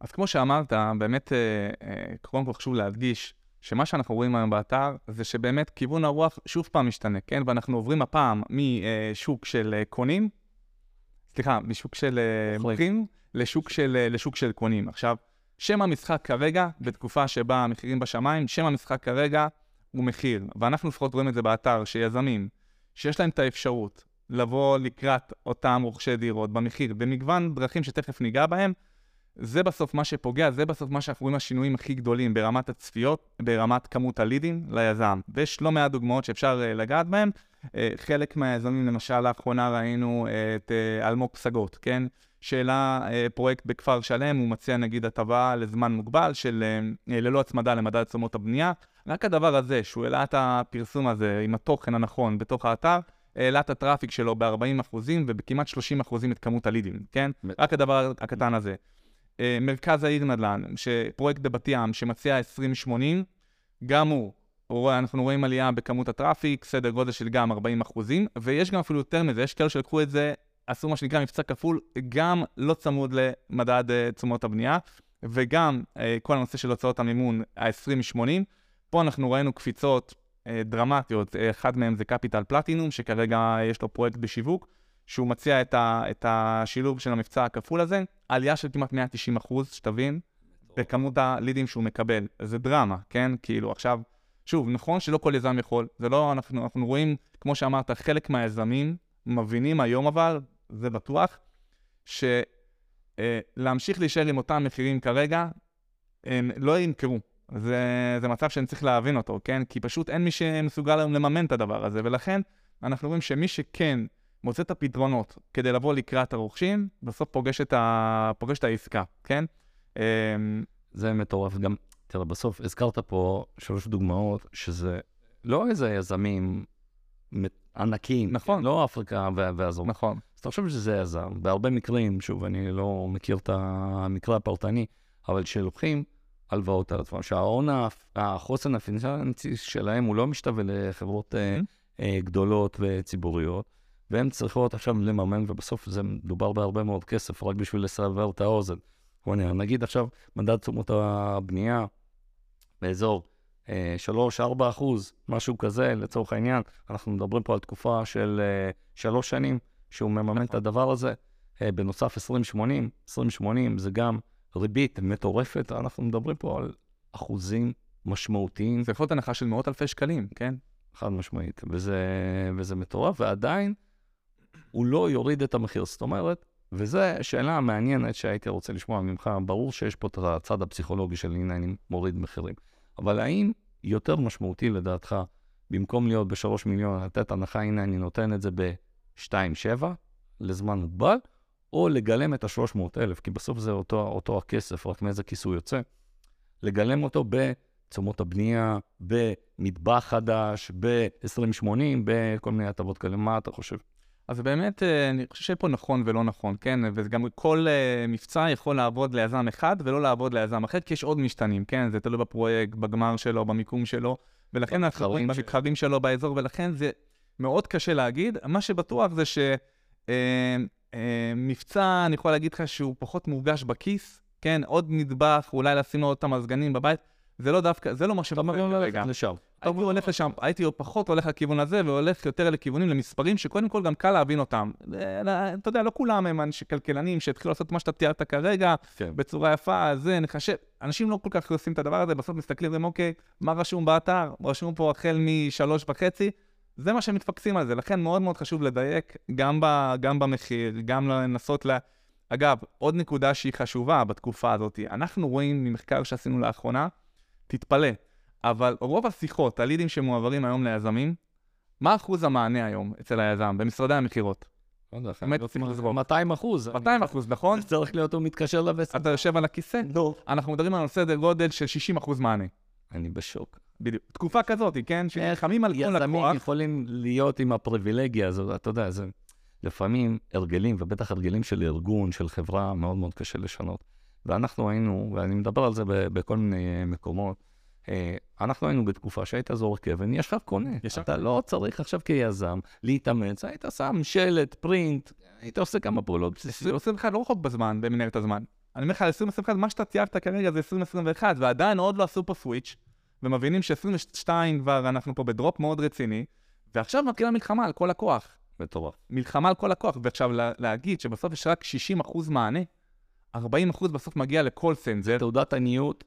אז כמו שאמרת, באמת, אה, אה, קודם כל חשוב להדגיש שמה שאנחנו רואים היום באתר זה שבאמת כיוון הרוח שוב פעם משתנה, כן? ואנחנו עוברים הפעם משוק של קונים, סליחה, משוק של אה, מוכרים. לשוק של, אה, לשוק של קונים. עכשיו, שם המשחק כרגע, בתקופה שבה המחירים בשמיים, שם המשחק כרגע הוא מחיר. ואנחנו לפחות רואים את זה באתר, שיזמים, שיש להם את האפשרות לבוא לקראת אותם רוכשי דירות במחיר, במגוון דרכים שתכף ניגע בהם, זה בסוף מה שפוגע, זה בסוף מה שאנחנו רואים השינויים הכי גדולים ברמת הצפיות, ברמת כמות הלידים ליזם. ויש לא מעט דוגמאות שאפשר uh, לגעת בהן. Uh, חלק מהיזמים, למשל, לאחרונה ראינו uh, את אה, אלמוג פסגות, כן? שאלה פרויקט בכפר שלם, הוא מציע נגיד הטבה לזמן מוגבל של ללא הצמדה למדד תשומות הבנייה. רק הדבר הזה, שהוא העלה את הפרסום הזה עם התוכן הנכון בתוך האתר, העלה את ה traffic שלו ב-40% ובכמעט 30% את כמות הלידים, כן? רק הדבר הקטן הזה. אה, מרכז העיר נדל"ן, שפרויקט בבת ים שמציע 2080, גם הוא, אנחנו רואים עלייה בכמות ה traffic, סדר גודל של גם 40 אחוזים, ויש גם אפילו יותר מזה, יש כאלה שלקחו את זה, עשו מה שנקרא מבצע כפול, גם לא צמוד למדד אה, תשומות הבנייה, וגם אה, כל הנושא של הוצאות המימון, ה-2080. פה אנחנו ראינו קפיצות אה, דרמטיות, אחד מהם זה קפיטל פלטינום, שכרגע יש לו פרויקט בשיווק, שהוא מציע את, ה, את השילוב של המבצע הכפול הזה, עלייה של כמעט 190 אחוז, שתבין, בכמות הלידים שהוא מקבל. זה דרמה, כן? כאילו, עכשיו, שוב, נכון שלא כל יזם יכול, זה לא, אנחנו, אנחנו רואים, כמו שאמרת, חלק מהיזמים מבינים היום אבל, זה בטוח, שלהמשיך להישאר עם אותם מחירים כרגע, הם לא ימכרו. זה, זה מצב שאני צריך להבין אותו, כן? כי פשוט אין מי שמסוגל היום לממן את הדבר הזה, ולכן אנחנו רואים שמי שכן מוצא את הפתרונות כדי לבוא לקראת הרוכשים, בסוף פוגש את, ה... פוגש את העסקה, כן? אמ, זה מטורף. גם, תראה, בסוף הזכרת פה שלוש דוגמאות, שזה לא איזה יזמים ענקיים. נכון. לא אפריקה וה- והאזור. נכון. אז אתה חושב שזה יזם. בהרבה מקרים, שוב, אני לא מכיר את המקרה הפרטני, אבל שלוקחים הלוואות על עצמם, שההון, החוסן הפיננסי שלהם הוא לא משתווה לחברות אה, גדולות וציבוריות, והן צריכות עכשיו לממן, ובסוף זה מדובר בהרבה מאוד כסף, רק בשביל לסבר את האוזן. בוא נראה, נגיד עכשיו מדד תשומות הבנייה באזור אה, 3-4 אחוז, משהו כזה, לצורך העניין, אנחנו מדברים פה על תקופה של אה, שלוש שנים שהוא מממן את נכון. הדבר הזה. אה, בנוסף 2080, 2080 זה גם ריבית מטורפת, אנחנו מדברים פה על אחוזים משמעותיים, זה יכול להיות הנחה של מאות אלפי שקלים, כן? חד משמעית, וזה, וזה מטורף, ועדיין הוא לא יוריד את המחיר. זאת אומרת, וזו שאלה מעניינת שהייתי רוצה לשמוע ממך. ברור שיש פה את הצד הפסיכולוגי של הנה אני מוריד מחירים, אבל האם יותר משמעותי לדעתך, במקום להיות בשלוש מיליון, לתת הנחה, הנה אני נותן את זה ב-2.7 לזמן מוגבל, או לגלם את ה-300,000, כי בסוף זה אותו, אותו הכסף, רק מאיזה כיס הוא יוצא, לגלם אותו בתשומות הבנייה, במטבח חדש, ב-2080, בכל מיני הטבות כאלה. מה אתה חושב? אז באמת, אה, אני חושב שפה נכון ולא נכון, כן? וגם כל uh, מבצע יכול לעבוד ליזם אחד ולא לעבוד ליזם אחר, כי יש עוד משתנים, כן? זה תלוי בפרויקט, בגמר שלו, במיקום שלו, ולכן אנחנו רואים במתחרים שלו באזור, ולכן זה מאוד קשה להגיד. מה שבטוח זה שמבצע, אה, אני יכול להגיד לך שהוא פחות מורגש בכיס, כן? עוד נדבך, אולי לשים לו עוד את המזגנים בבית. זה לא דווקא, זה לא מה שבא ללכת לשם. הייתי הולך לשם, הייתי פחות הולך לכיוון הזה, והולך יותר לכיוונים, למספרים שקודם כל גם קל להבין אותם. אתה יודע, לא כולם הם כלכלנים שהתחילו לעשות מה שאתה תיארת כרגע, כן. בצורה יפה, זה, נחשב. אנשים לא כל כך עושים את הדבר הזה, בסוף מסתכלים ואומרים, אוקיי, מה רשום באתר? רשום פה החל משלוש וחצי, זה מה שהם מתפקסים על זה. לכן מאוד מאוד חשוב לדייק, גם, ב, גם במחיר, גם לנסות ל... לה... אגב, עוד נקודה שהיא חשובה בתקופה הזאת, אנחנו רואים ממחקר שעשינו לאחרונה, תתפלא, אבל רוב השיחות, הלידים שמועברים היום ליזמים, מה אחוז המענה היום אצל היזם במשרדי המכירות? לא באמת צריך לזרוק. 200 אחוז. 200 אחוז, נכון? זה צריך להיות, הוא מתקשר לבסט. אתה יושב על הכיסא? נו. אנחנו מדברים על סדר גודל של 60 אחוז מענה. אני בשוק. בדיוק. תקופה כזאת, כן? שנלחמים על כל לקוח. יזמים יכולים להיות עם הפריבילגיה הזאת, אתה יודע, זה לפעמים הרגלים, ובטח הרגלים של ארגון, של חברה, מאוד מאוד קשה לשנות. ואנחנו היינו, ואני מדבר על זה בכל מיני אה, מקומות, אנחנו היינו בתקופה שהיית זורק אבן, יש לך קונה. יש אתה לא צריך עכשיו כיזם להתאמץ, היית שם שלט, פרינט, היית עושה כמה פעולות. 2021 לא רחוק בזמן, במנהלת הזמן. אני אומר לך, 2021, מה שאתה ציירת כרגע זה 2021, ועדיין עוד לא עשו פה סוויץ', ומבינים ש-22 כבר אנחנו פה בדרופ מאוד רציני, ועכשיו מתחילה מלחמה על כל הכוח. מטורף. מלחמה על כל הכוח, ועכשיו להגיד שבסוף יש רק 60% מענה, 40% בסוף מגיע לכל סנזר. תעודת עניות.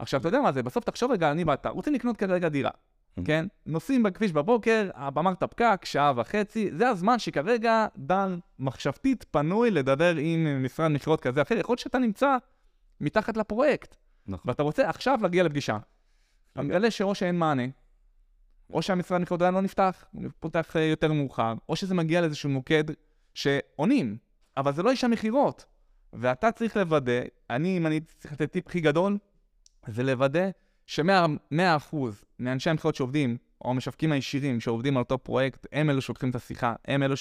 עכשיו, אתה יודע מה זה, בסוף תחשוב רגע, אני ואתה, רוצים לקנות כרגע דירה. כן? נוסעים בכביש בבוקר, אמרת פקק, שעה וחצי, זה הזמן שכרגע דן מחשבתית פנוי לדבר עם משרד מכירות כזה אחר, יכול להיות שאתה נמצא מתחת לפרויקט. נכון. ואתה רוצה עכשיו להגיע לפגישה. אתה מגלה שאו שאין מענה, או שהמשרד מכירות עדיין לא נפתח, הוא פותח אה, יותר מאוחר, או שזה מגיע לאיזשהו מוקד שעונים, אבל זה לא איש המכירות. ואתה צריך לוודא, אני, אם אני צריך לתת טיפ הכי גדול, זה לוודא ש-100% מאנשי המכירות שעובדים, או המשווקים הישירים שעובדים על אותו פרויקט, הם אלו שלוקחים את השיחה, הם אלו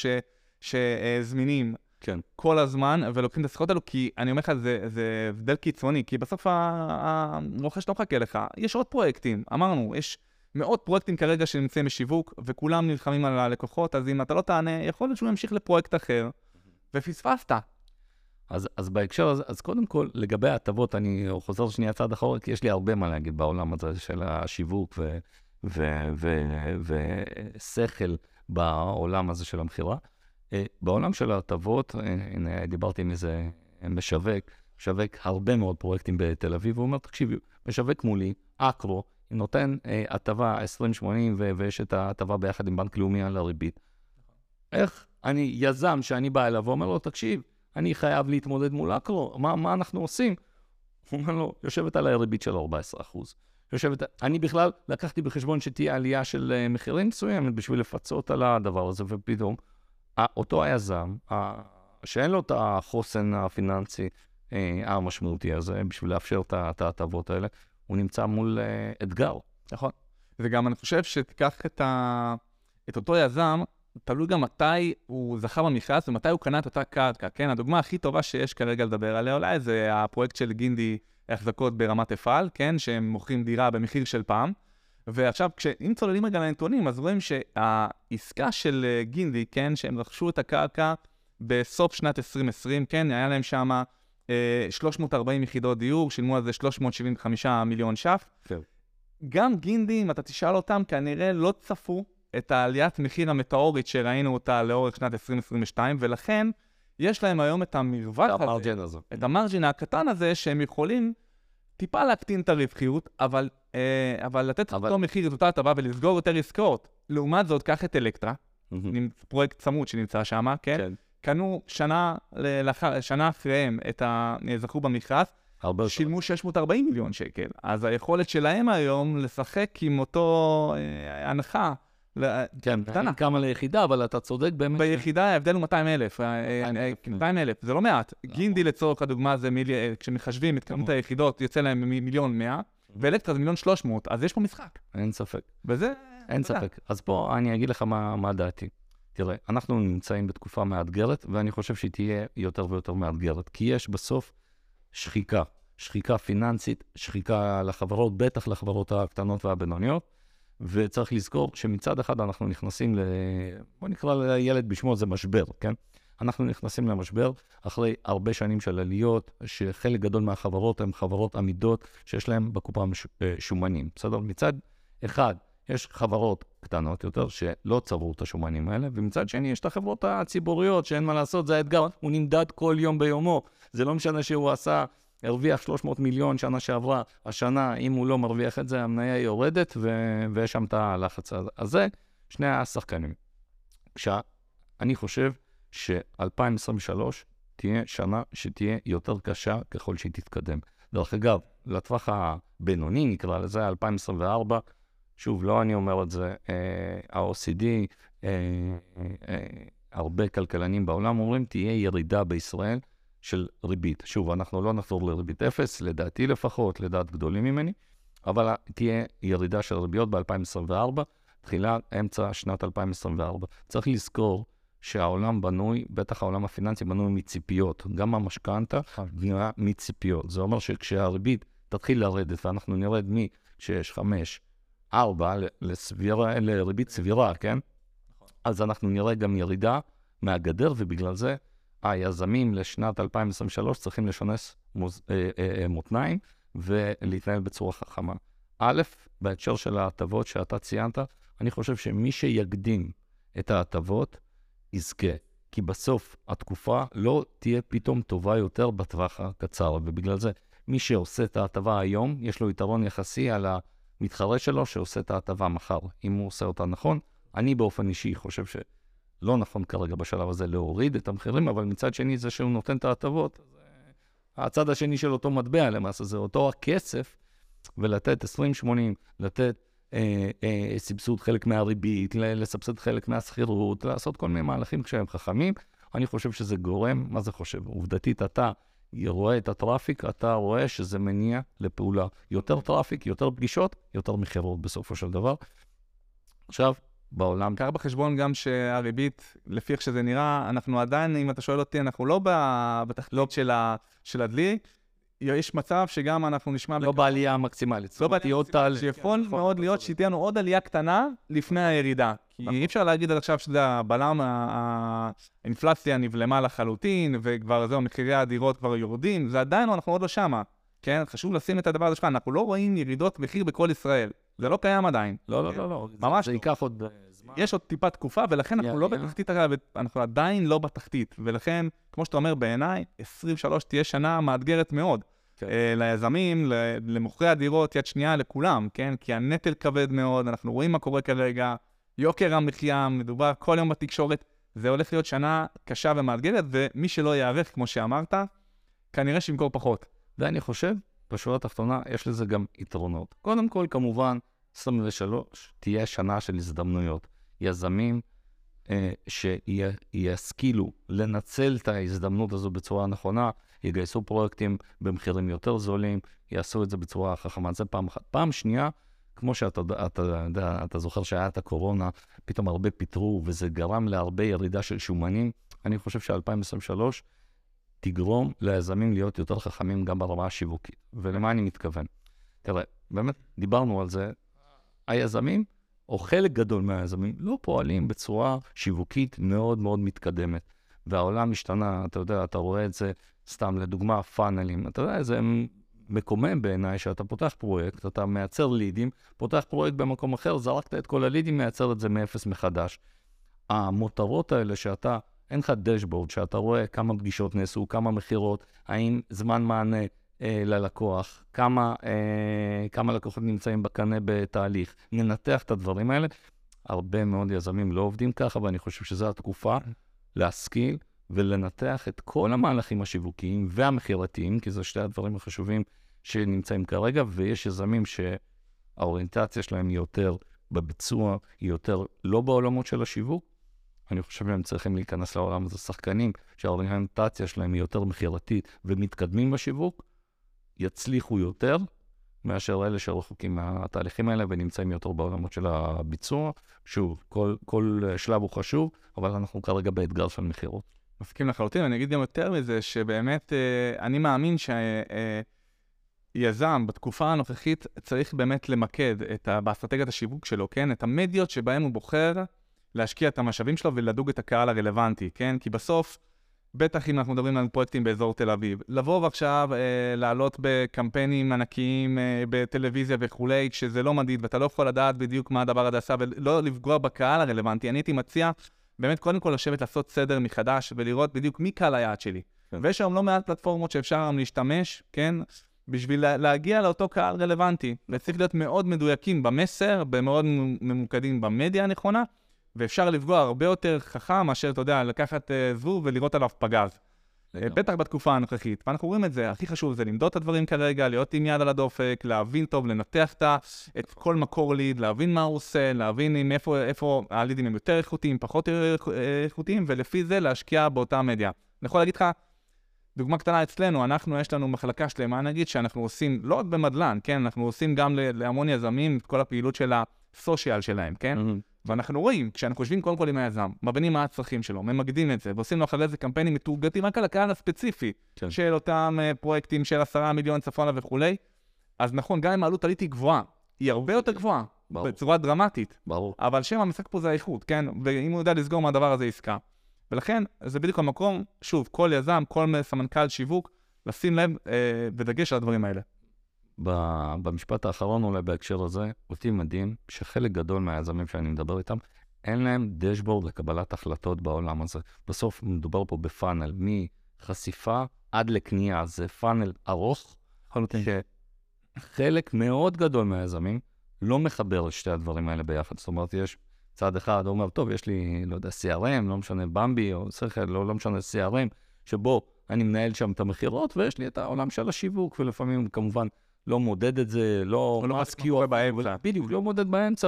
שזמינים כן. כל הזמן ולוקחים את השיחות האלו, כי אני אומר לך, זה, זה הבדל קיצוני, כי בסוף הרוכש לא מחכה לך. יש עוד פרויקטים, אמרנו, יש מאות פרויקטים כרגע שנמצאים בשיווק, וכולם נלחמים על הלקוחות, אז אם אתה לא תענה, יכול להיות שהוא ימשיך לפרויקט אחר, ופספסת. אז, אז בהקשר הזה, אז קודם כל, לגבי ההטבות, אני חוזר שנייה צעד אחורה, כי יש לי הרבה מה להגיד בעולם הזה של השיווק ושכל בעולם הזה של המכירה. אה, בעולם של ההטבות, אה, הנה, דיברתי עם איזה משווק, משווק הרבה מאוד פרויקטים בתל אביב, הוא אומר, תקשיבי, משווק מולי, אקרו, נותן אה, הטבה 20-80, ויש את ההטבה ביחד עם בנק לאומי על הריבית. איך אני, יזם שאני בא אליו ואומר לו, תקשיב, אני חייב להתמודד מול אקרו, מה, מה אנחנו עושים? הוא אומר לו, יושבת עליי ריבית של 14 יושבת, אני בכלל לקחתי בחשבון שתהיה עלייה של uh, מחירים מסוימת בשביל לפצות על הדבר הזה, ופתאום אותו היזם, שאין לו את החוסן הפיננסי אה, המשמעותי הזה, בשביל לאפשר את ההטבות האלה, הוא נמצא מול אתגר. נכון. וגם אני חושב שתיקח את, ה... את אותו יזם, תלוי גם מתי הוא זכה במכרז ומתי הוא קנה את אותה קרקע, כן? הדוגמה הכי טובה שיש כרגע לדבר עליה אולי זה הפרויקט של גינדי החזקות ברמת אפעל, כן? שהם מוכרים דירה במחיר של פעם. ועכשיו, אם צוללים רגע לנתונים, אז רואים שהעסקה של אה, גינדי, כן? שהם רכשו את הקרקע בסוף שנת 2020, כן? היה להם שם אה, 340 יחידות דיור, שילמו על זה 375 מיליון ש"ח. כן. גם גינדי, אם אתה תשאל אותם, כנראה לא צפו את העליית מחיר המטאורית שראינו אותה לאורך שנת 2022, ולכן יש להם היום את המרווח הזה, המרג'ין הזה, את המרג'ין הקטן הזה, שהם יכולים טיפה להקטין את הרווחיות, אבל, אה, אבל לתת אבל... אותו מחיר, את אותה הטבה ולסגור יותר עסקאות. לעומת זאת, קח את אלקטרה, mm-hmm. פרויקט צמוד שנמצא שם, כן? כן. קנו שנה, לאחר, שנה אחריהם את ה... זכו במכרז, הרבה יותר. שילמו 640 מיליון שקל. אז היכולת שלהם היום לשחק עם אותו אה, הנחה, כן, קטנה. כמה ליחידה, אבל אתה צודק באמת. ביחידה ההבדל הוא 200 אלף. 200,000. 200 אלף, זה לא מעט. גינדי לצורך הדוגמה זה מילי... אה, כשמחשבים את כמות היחידות, יוצא להם מיליון 100, ואלקטרה זה מיליון 300, אז יש פה משחק. אין ספק. וזה... אין. ספק. אז פה אני אגיד לך מה דעתי. תראה, אנחנו נמצאים בתקופה מאתגרת, ואני חושב שהיא תהיה יותר ויותר מאתגרת, כי יש בסוף שחיקה, שחיקה פיננסית, שחיקה לחברות, בטח לחברות הקטנות והבינוניות, וצריך לזכור שמצד אחד אנחנו נכנסים ל... בוא נקרא לילד בשמו, זה משבר, כן? אנחנו נכנסים למשבר אחרי הרבה שנים של עליות, שחלק גדול מהחברות הן חברות עמידות, שיש להן בקופה. אה, שומנים, בסדר? מצד אחד, יש חברות קטנות יותר שלא צברו את השומנים האלה, ומצד שני יש את החברות הציבוריות שאין מה לעשות, זה האתגר, הוא נמדד כל יום ביומו. זה לא משנה שהוא עשה, הרוויח 300 מיליון שנה שעברה, השנה, אם הוא לא מרוויח את זה, המניה יורדת ו- ויש שם את הלחץ הזה. שני השחקנים. כשאני חושב ש-2023 תהיה שנה שתהיה יותר קשה ככל שהיא תתקדם. דרך אגב, לטווח הבינוני, נקרא לזה, 2024, שוב, לא אני אומר את זה, אה, ה-OCD, אה, אה, הרבה כלכלנים בעולם אומרים, תהיה ירידה בישראל של ריבית. שוב, אנחנו לא נחזור לריבית אפס, לדעתי לפחות, לדעת גדולים ממני, אבל תהיה ירידה של ריביות ב-2024, תחילה, אמצע שנת 2024. צריך לזכור שהעולם בנוי, בטח העולם הפיננסי בנוי מציפיות, גם המשכנתה בנויה מציפיות. זה אומר שכשהריבית תתחיל לרדת, ואנחנו נרד מ-6, 5, 4 לסבירה, לריבית סבירה, כן? אז אנחנו נראה גם ירידה מהגדר, ובגלל זה היזמים לשנת 2023 צריכים לשנס מוז, אה, אה, אה, מותניים ולהתנהל בצורה חכמה. א', בהקשר של ההטבות שאתה ציינת, אני חושב שמי שיקדים את ההטבות, יזכה. כי בסוף התקופה לא תהיה פתאום טובה יותר בטווח הקצר, ובגלל זה מי שעושה את ההטבה היום, יש לו יתרון יחסי על המתחרה שלו שעושה את ההטבה מחר, אם הוא עושה אותה נכון. אני באופן אישי חושב שלא נכון כרגע בשלב הזה להוריד את המחירים, אבל מצד שני זה שהוא נותן את ההטבות, אה, הצד השני של אותו מטבע למעשה, זה אותו הכסף, ולתת 20-80, לתת אה, אה, סבסוד חלק מהריבית, לסבסד חלק מהשכירות, לעשות כל מיני מהלכים כשהם חכמים. אני חושב שזה גורם, מה זה חושב? עובדתית, אתה רואה את ה traffic, אתה רואה שזה מניע לפעולה. יותר traffic, יותר פגישות, יותר מכירות בסופו של דבר. עכשיו, בעולם... קח בחשבון גם שהריבית, לפי איך שזה נראה, אנחנו עדיין, אם אתה שואל אותי, אנחנו לא בתחתית של, ה, של הדלי. יש מצב שגם אנחנו נשמע... לא בעלייה המקסימלית. לא בעלייה תעלה. שיכול כן, מאוד נכון, להיות אתה שתהיה לנו עוד עלייה קטנה לפני הירידה. כי נכון. אי אפשר להגיד עד עכשיו שזה הבלם, האינפלציה נבלמה לחלוטין, וכבר זהו, מחירי הדירות כבר יורדים, זה עדיין, לא, אנחנו עוד לא שמה. כן, חשוב לשים את הדבר הזה שלך, אנחנו לא רואים ירידות מחיר בכל ישראל. זה לא קיים עדיין. לא, לא, לא, לא. ממש זה לא. ייקח עוד אה, זמן. יש עוד טיפה תקופה, ולכן אנחנו לא. בתחתית, אנחנו עדיין לא בתחתית. ולכן, כמו שאתה אומר, בעיניי, 23 תהיה שנה מאתגרת מאוד. כן. אה, ליזמים, למוכרי הדירות, יד שנייה, לכולם, כן? כי הנטל כבד מאוד, אנחנו רואים מה קורה כרגע, יוקר המחיה, מדובר כל יום בתקשורת. זה הולך להיות שנה קשה ומאתגרת, ומי שלא ייערך, כמו שאמרת, כנראה שימכור פחות. ואני חושב, בשורה התחתונה, יש לזה גם יתרונות. קודם כל, כמובן, 23 תהיה שנה של הזדמנויות. יזמים אה, שישכילו לנצל את ההזדמנות הזו בצורה נכונה, יגייסו פרויקטים במחירים יותר זולים, יעשו את זה בצורה חכמה. זה פעם אחת. פעם שנייה, כמו שאתה אתה, אתה, אתה, אתה זוכר שהיה את הקורונה, פתאום הרבה פיטרו, וזה גרם להרבה ירידה של שומנים. אני חושב ש-2023 תגרום ליזמים להיות יותר חכמים גם ברמה השיווקית. ולמה אני מתכוון? תראה, באמת, דיברנו על זה, היזמים, או חלק גדול מהיזמים, לא פועלים בצורה שיווקית מאוד מאוד מתקדמת. והעולם השתנה, אתה יודע, אתה רואה את זה, סתם לדוגמה, פאנלים. אתה יודע, זה מקומם בעיניי שאתה פותח פרויקט, אתה מייצר לידים, פותח פרויקט במקום אחר, זרקת את כל הלידים, מייצר את זה מאפס מחדש. המותרות האלה שאתה, אין לך דשבורד, שאתה רואה כמה פגישות נעשו, כמה מכירות, האם זמן מענה אה, ללקוח, כמה, אה, כמה לקוחות נמצאים בקנה בתהליך, ננתח את הדברים האלה. הרבה מאוד יזמים לא עובדים ככה, ואני חושב שזו התקופה להשכיל ולנתח את כל המהלכים השיווקיים והמכירתיים, כי זה שתי הדברים החשובים שנמצאים כרגע, ויש יזמים שהאוריינטציה שלהם היא יותר בביצוע, היא יותר לא בעולמות של השיווק. אני חושב שהם צריכים להיכנס לעולם הזה. שחקנים שהאוריינטציה שלהם היא יותר מכירתית ומתקדמים בשיווק, יצליחו יותר מאשר אלה שרחוקים מהתהליכים האלה ונמצאים יותר בעולמות של הביצוע. שוב, כל, כל שלב הוא חשוב, אבל אנחנו כרגע באתגר של מכירות. מסכים לחלוטין, אני אגיד גם יותר מזה, שבאמת אה, אני מאמין שיזם אה, בתקופה הנוכחית צריך באמת למקד את באסטרטגיית השיווק שלו, כן? את המדיות שבהן הוא בוחר להשקיע את המשאבים שלו ולדוג את הקהל הרלוונטי, כן? כי בסוף, בטח אם אנחנו מדברים על פרויקטים באזור תל אביב, לבוא ועכשיו אה, לעלות בקמפיינים ענקיים אה, בטלוויזיה וכולי, כשזה לא מדיד ואתה לא יכול לדעת בדיוק מה הדבר הזה עשה ולא לפגוע בקהל הרלוונטי, אני הייתי מציע באמת קודם כל לשבת לעשות סדר מחדש ולראות בדיוק מי קהל היעד שלי. כן. ויש היום לא מעט פלטפורמות שאפשר היום להשתמש, כן? בשביל לה, להגיע לאותו קהל רלוונטי. וצריך להיות מאוד מדויקים במסר, ומאוד ממוקדים במדיה הנכונה, ואפשר לפגוע הרבה יותר חכם מאשר, אתה יודע, לקחת uh, זבוב ולראות עליו פגז. אה, בטח בתקופה הנוכחית, ואנחנו רואים את זה, הכי חשוב זה למדוד את הדברים כרגע, להיות עם יד על הדופק, להבין טוב, לנתח את כל מקור ליד, להבין מה הוא עושה, להבין עם איפה, איפה הלידים הם יותר איכותיים, פחות איכותיים, ולפי זה להשקיע באותה מדיה. אני יכול להגיד לך, דוגמה קטנה אצלנו, אנחנו, יש לנו מחלקה שלמה, נגיד, שאנחנו עושים, לא רק במדל"ן, כן, אנחנו עושים גם להמון יזמים את כל הפעילות של הסושיאל שלהם, כן? Mm-hmm. ואנחנו רואים, כשאנחנו יושבים קודם כל עם היזם, מבינים מה הצרכים שלו, ממקדים את זה, ועושים לו אחרי זה קמפיינים מתורגתים רק על הקהל הספציפי כן. של אותם uh, פרויקטים של עשרה מיליון צפונה וכולי, אז נכון, גם אם העלות עלית היא גבוהה, היא הרבה יותר גבוהה, ברור. בצורה דרמטית. ברור. אבל שם המשחק פה זה האיכות, כן? ואם הוא יודע לסגור מהדבר הזה עסקה. ולכן, זה בדיוק המקום, שוב, כל יזם, כל סמנכ"ל שיווק, לשים לב אה, ודגש על הדברים האלה. במשפט האחרון אולי בהקשר הזה, אותי מדהים שחלק גדול מהיזמים שאני מדבר איתם, אין להם דשבורד לקבלת החלטות בעולם הזה. בסוף מדובר פה בפאנל, מחשיפה עד לקנייה, זה פאנל ארוך, שחלק מאוד גדול מהיזמים לא מחבר את שתי הדברים האלה ביחד. זאת אומרת, יש צד אחד, אומר, טוב, יש לי, לא יודע, CRM, לא משנה במבי, או שכל, לא, לא משנה CRM, שבו אני מנהל שם את המכירות, ויש לי את העולם של השיווק, ולפעמים כמובן לא מודד את זה, לא... לא מסקיור באמצע. בדיוק, לא מודד באמצע.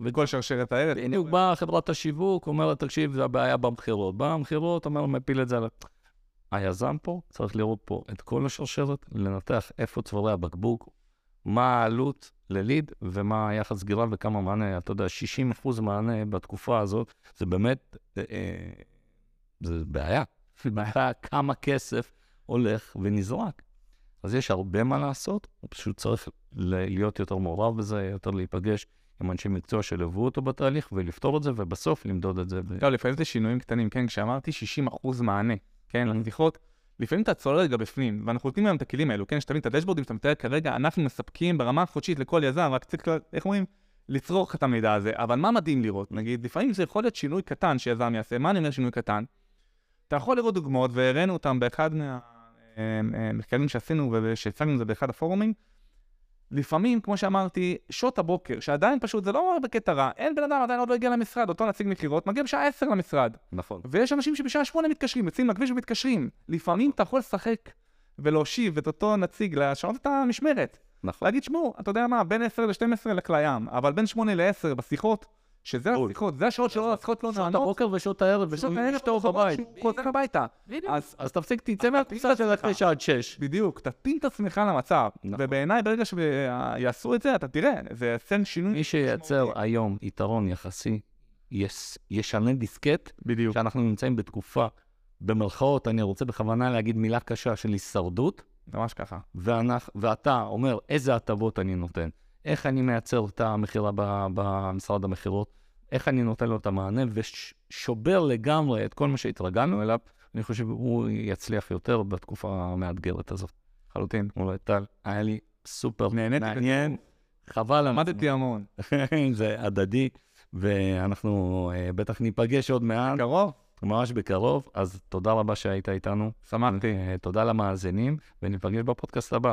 וכל שרשרת הערך. בדיוק, באה חברת השיווק, אומרת, תקשיב, זה הבעיה במכירות. באה המכירות, אומר, מפיל את זה על... היזם פה צריך לראות פה את כל השרשרת, לנתח איפה צווארי הבקבוק, מה העלות לליד ומה היחס סגירה וכמה מענה, אתה יודע, 60 אחוז מענה בתקופה הזאת, זה באמת, אה, אה זה בעיה. בעיה כמה כסף הולך ונזרק. אז יש הרבה מה לעשות, הוא פשוט צריך להיות יותר מעורב בזה, יותר להיפגש עם אנשי מקצוע שליוו אותו בתהליך ולפתור את זה, ובסוף למדוד את זה. לא, לפעמים זה שינויים קטנים, כן? כשאמרתי 60% מענה, כן, לשיחות, לפעמים אתה צולל רגע בפנים, ואנחנו נותנים להם את הכלים האלו, כן? שתבין את הדשבורדים שאתה מתאר כרגע, אנחנו מספקים ברמה החודשית לכל יזם, רק צריך, איך אומרים? לצרוך את המידע הזה. אבל מה מדהים לראות? נגיד, לפעמים זה יכול להיות שינוי קטן שיזם יעשה. מה אני אומר שינוי קטן? אתה יכול לראות דוגמאות, והראינו אותם באחד מה... מחקרים שעשינו ושהצגנו את זה באחד הפורומים, לפעמים, כמו שאמרתי, שעות הבוקר, שעדיין פשוט, זה לא בקטע רע, אין בן אדם עדיין עוד לא הגיע למשרד, אותו נציג מכירות, מגיע בשעה 10 למשרד. נכון. ויש אנשים שבשעה 8 מתקשרים, יוצאים לכביש ומתקשרים. לפעמים אתה יכול לשחק ולהושיב את אותו נציג, לשנות את המשמרת. נכון. להגיד, שמעו, אתה יודע מה, בין 10 ל-12 לקליים, אבל בין 8 ל-10 בשיחות, שזה השיחות, זה השעות שלו, השיחות לא נענות. שעות הבוקר ושעות הערב, ושעות הערב, אשתו בבית. הוא חוזר הביתה. אז תפסיק, תצא מהקופסה של אחרי שעה עד שש. בדיוק, תתאים את עצמך למצב. נכון. ובעיניי, ברגע שיעשו את זה, אתה תראה, זה יעשה שינוי. מי שייצר היום יתרון יחסי, ישנה דיסקט, בדיוק. שאנחנו נמצאים בתקופה, במרכאות, אני רוצה בכוונה להגיד מילה קשה של הישרדות. ממש ככה. ואתה אומר, איזה הטבות אני נותן. איך אני מייצר את המכירה במשרד המכירות, איך אני נותן לו את המענה, ושובר לגמרי את כל מה שהתרגלנו אליו, אני חושב שהוא יצליח יותר בתקופה המאתגרת הזאת. לחלוטין. אולי טל, היה לי סופר מעניין, חבל. למדתי המון. זה הדדי, ואנחנו uh, בטח ניפגש עוד מעט. קרוב. ממש בקרוב, אז תודה רבה שהיית איתנו. שמחתי. Uh, תודה למאזינים, וניפגש בפודקאסט הבא.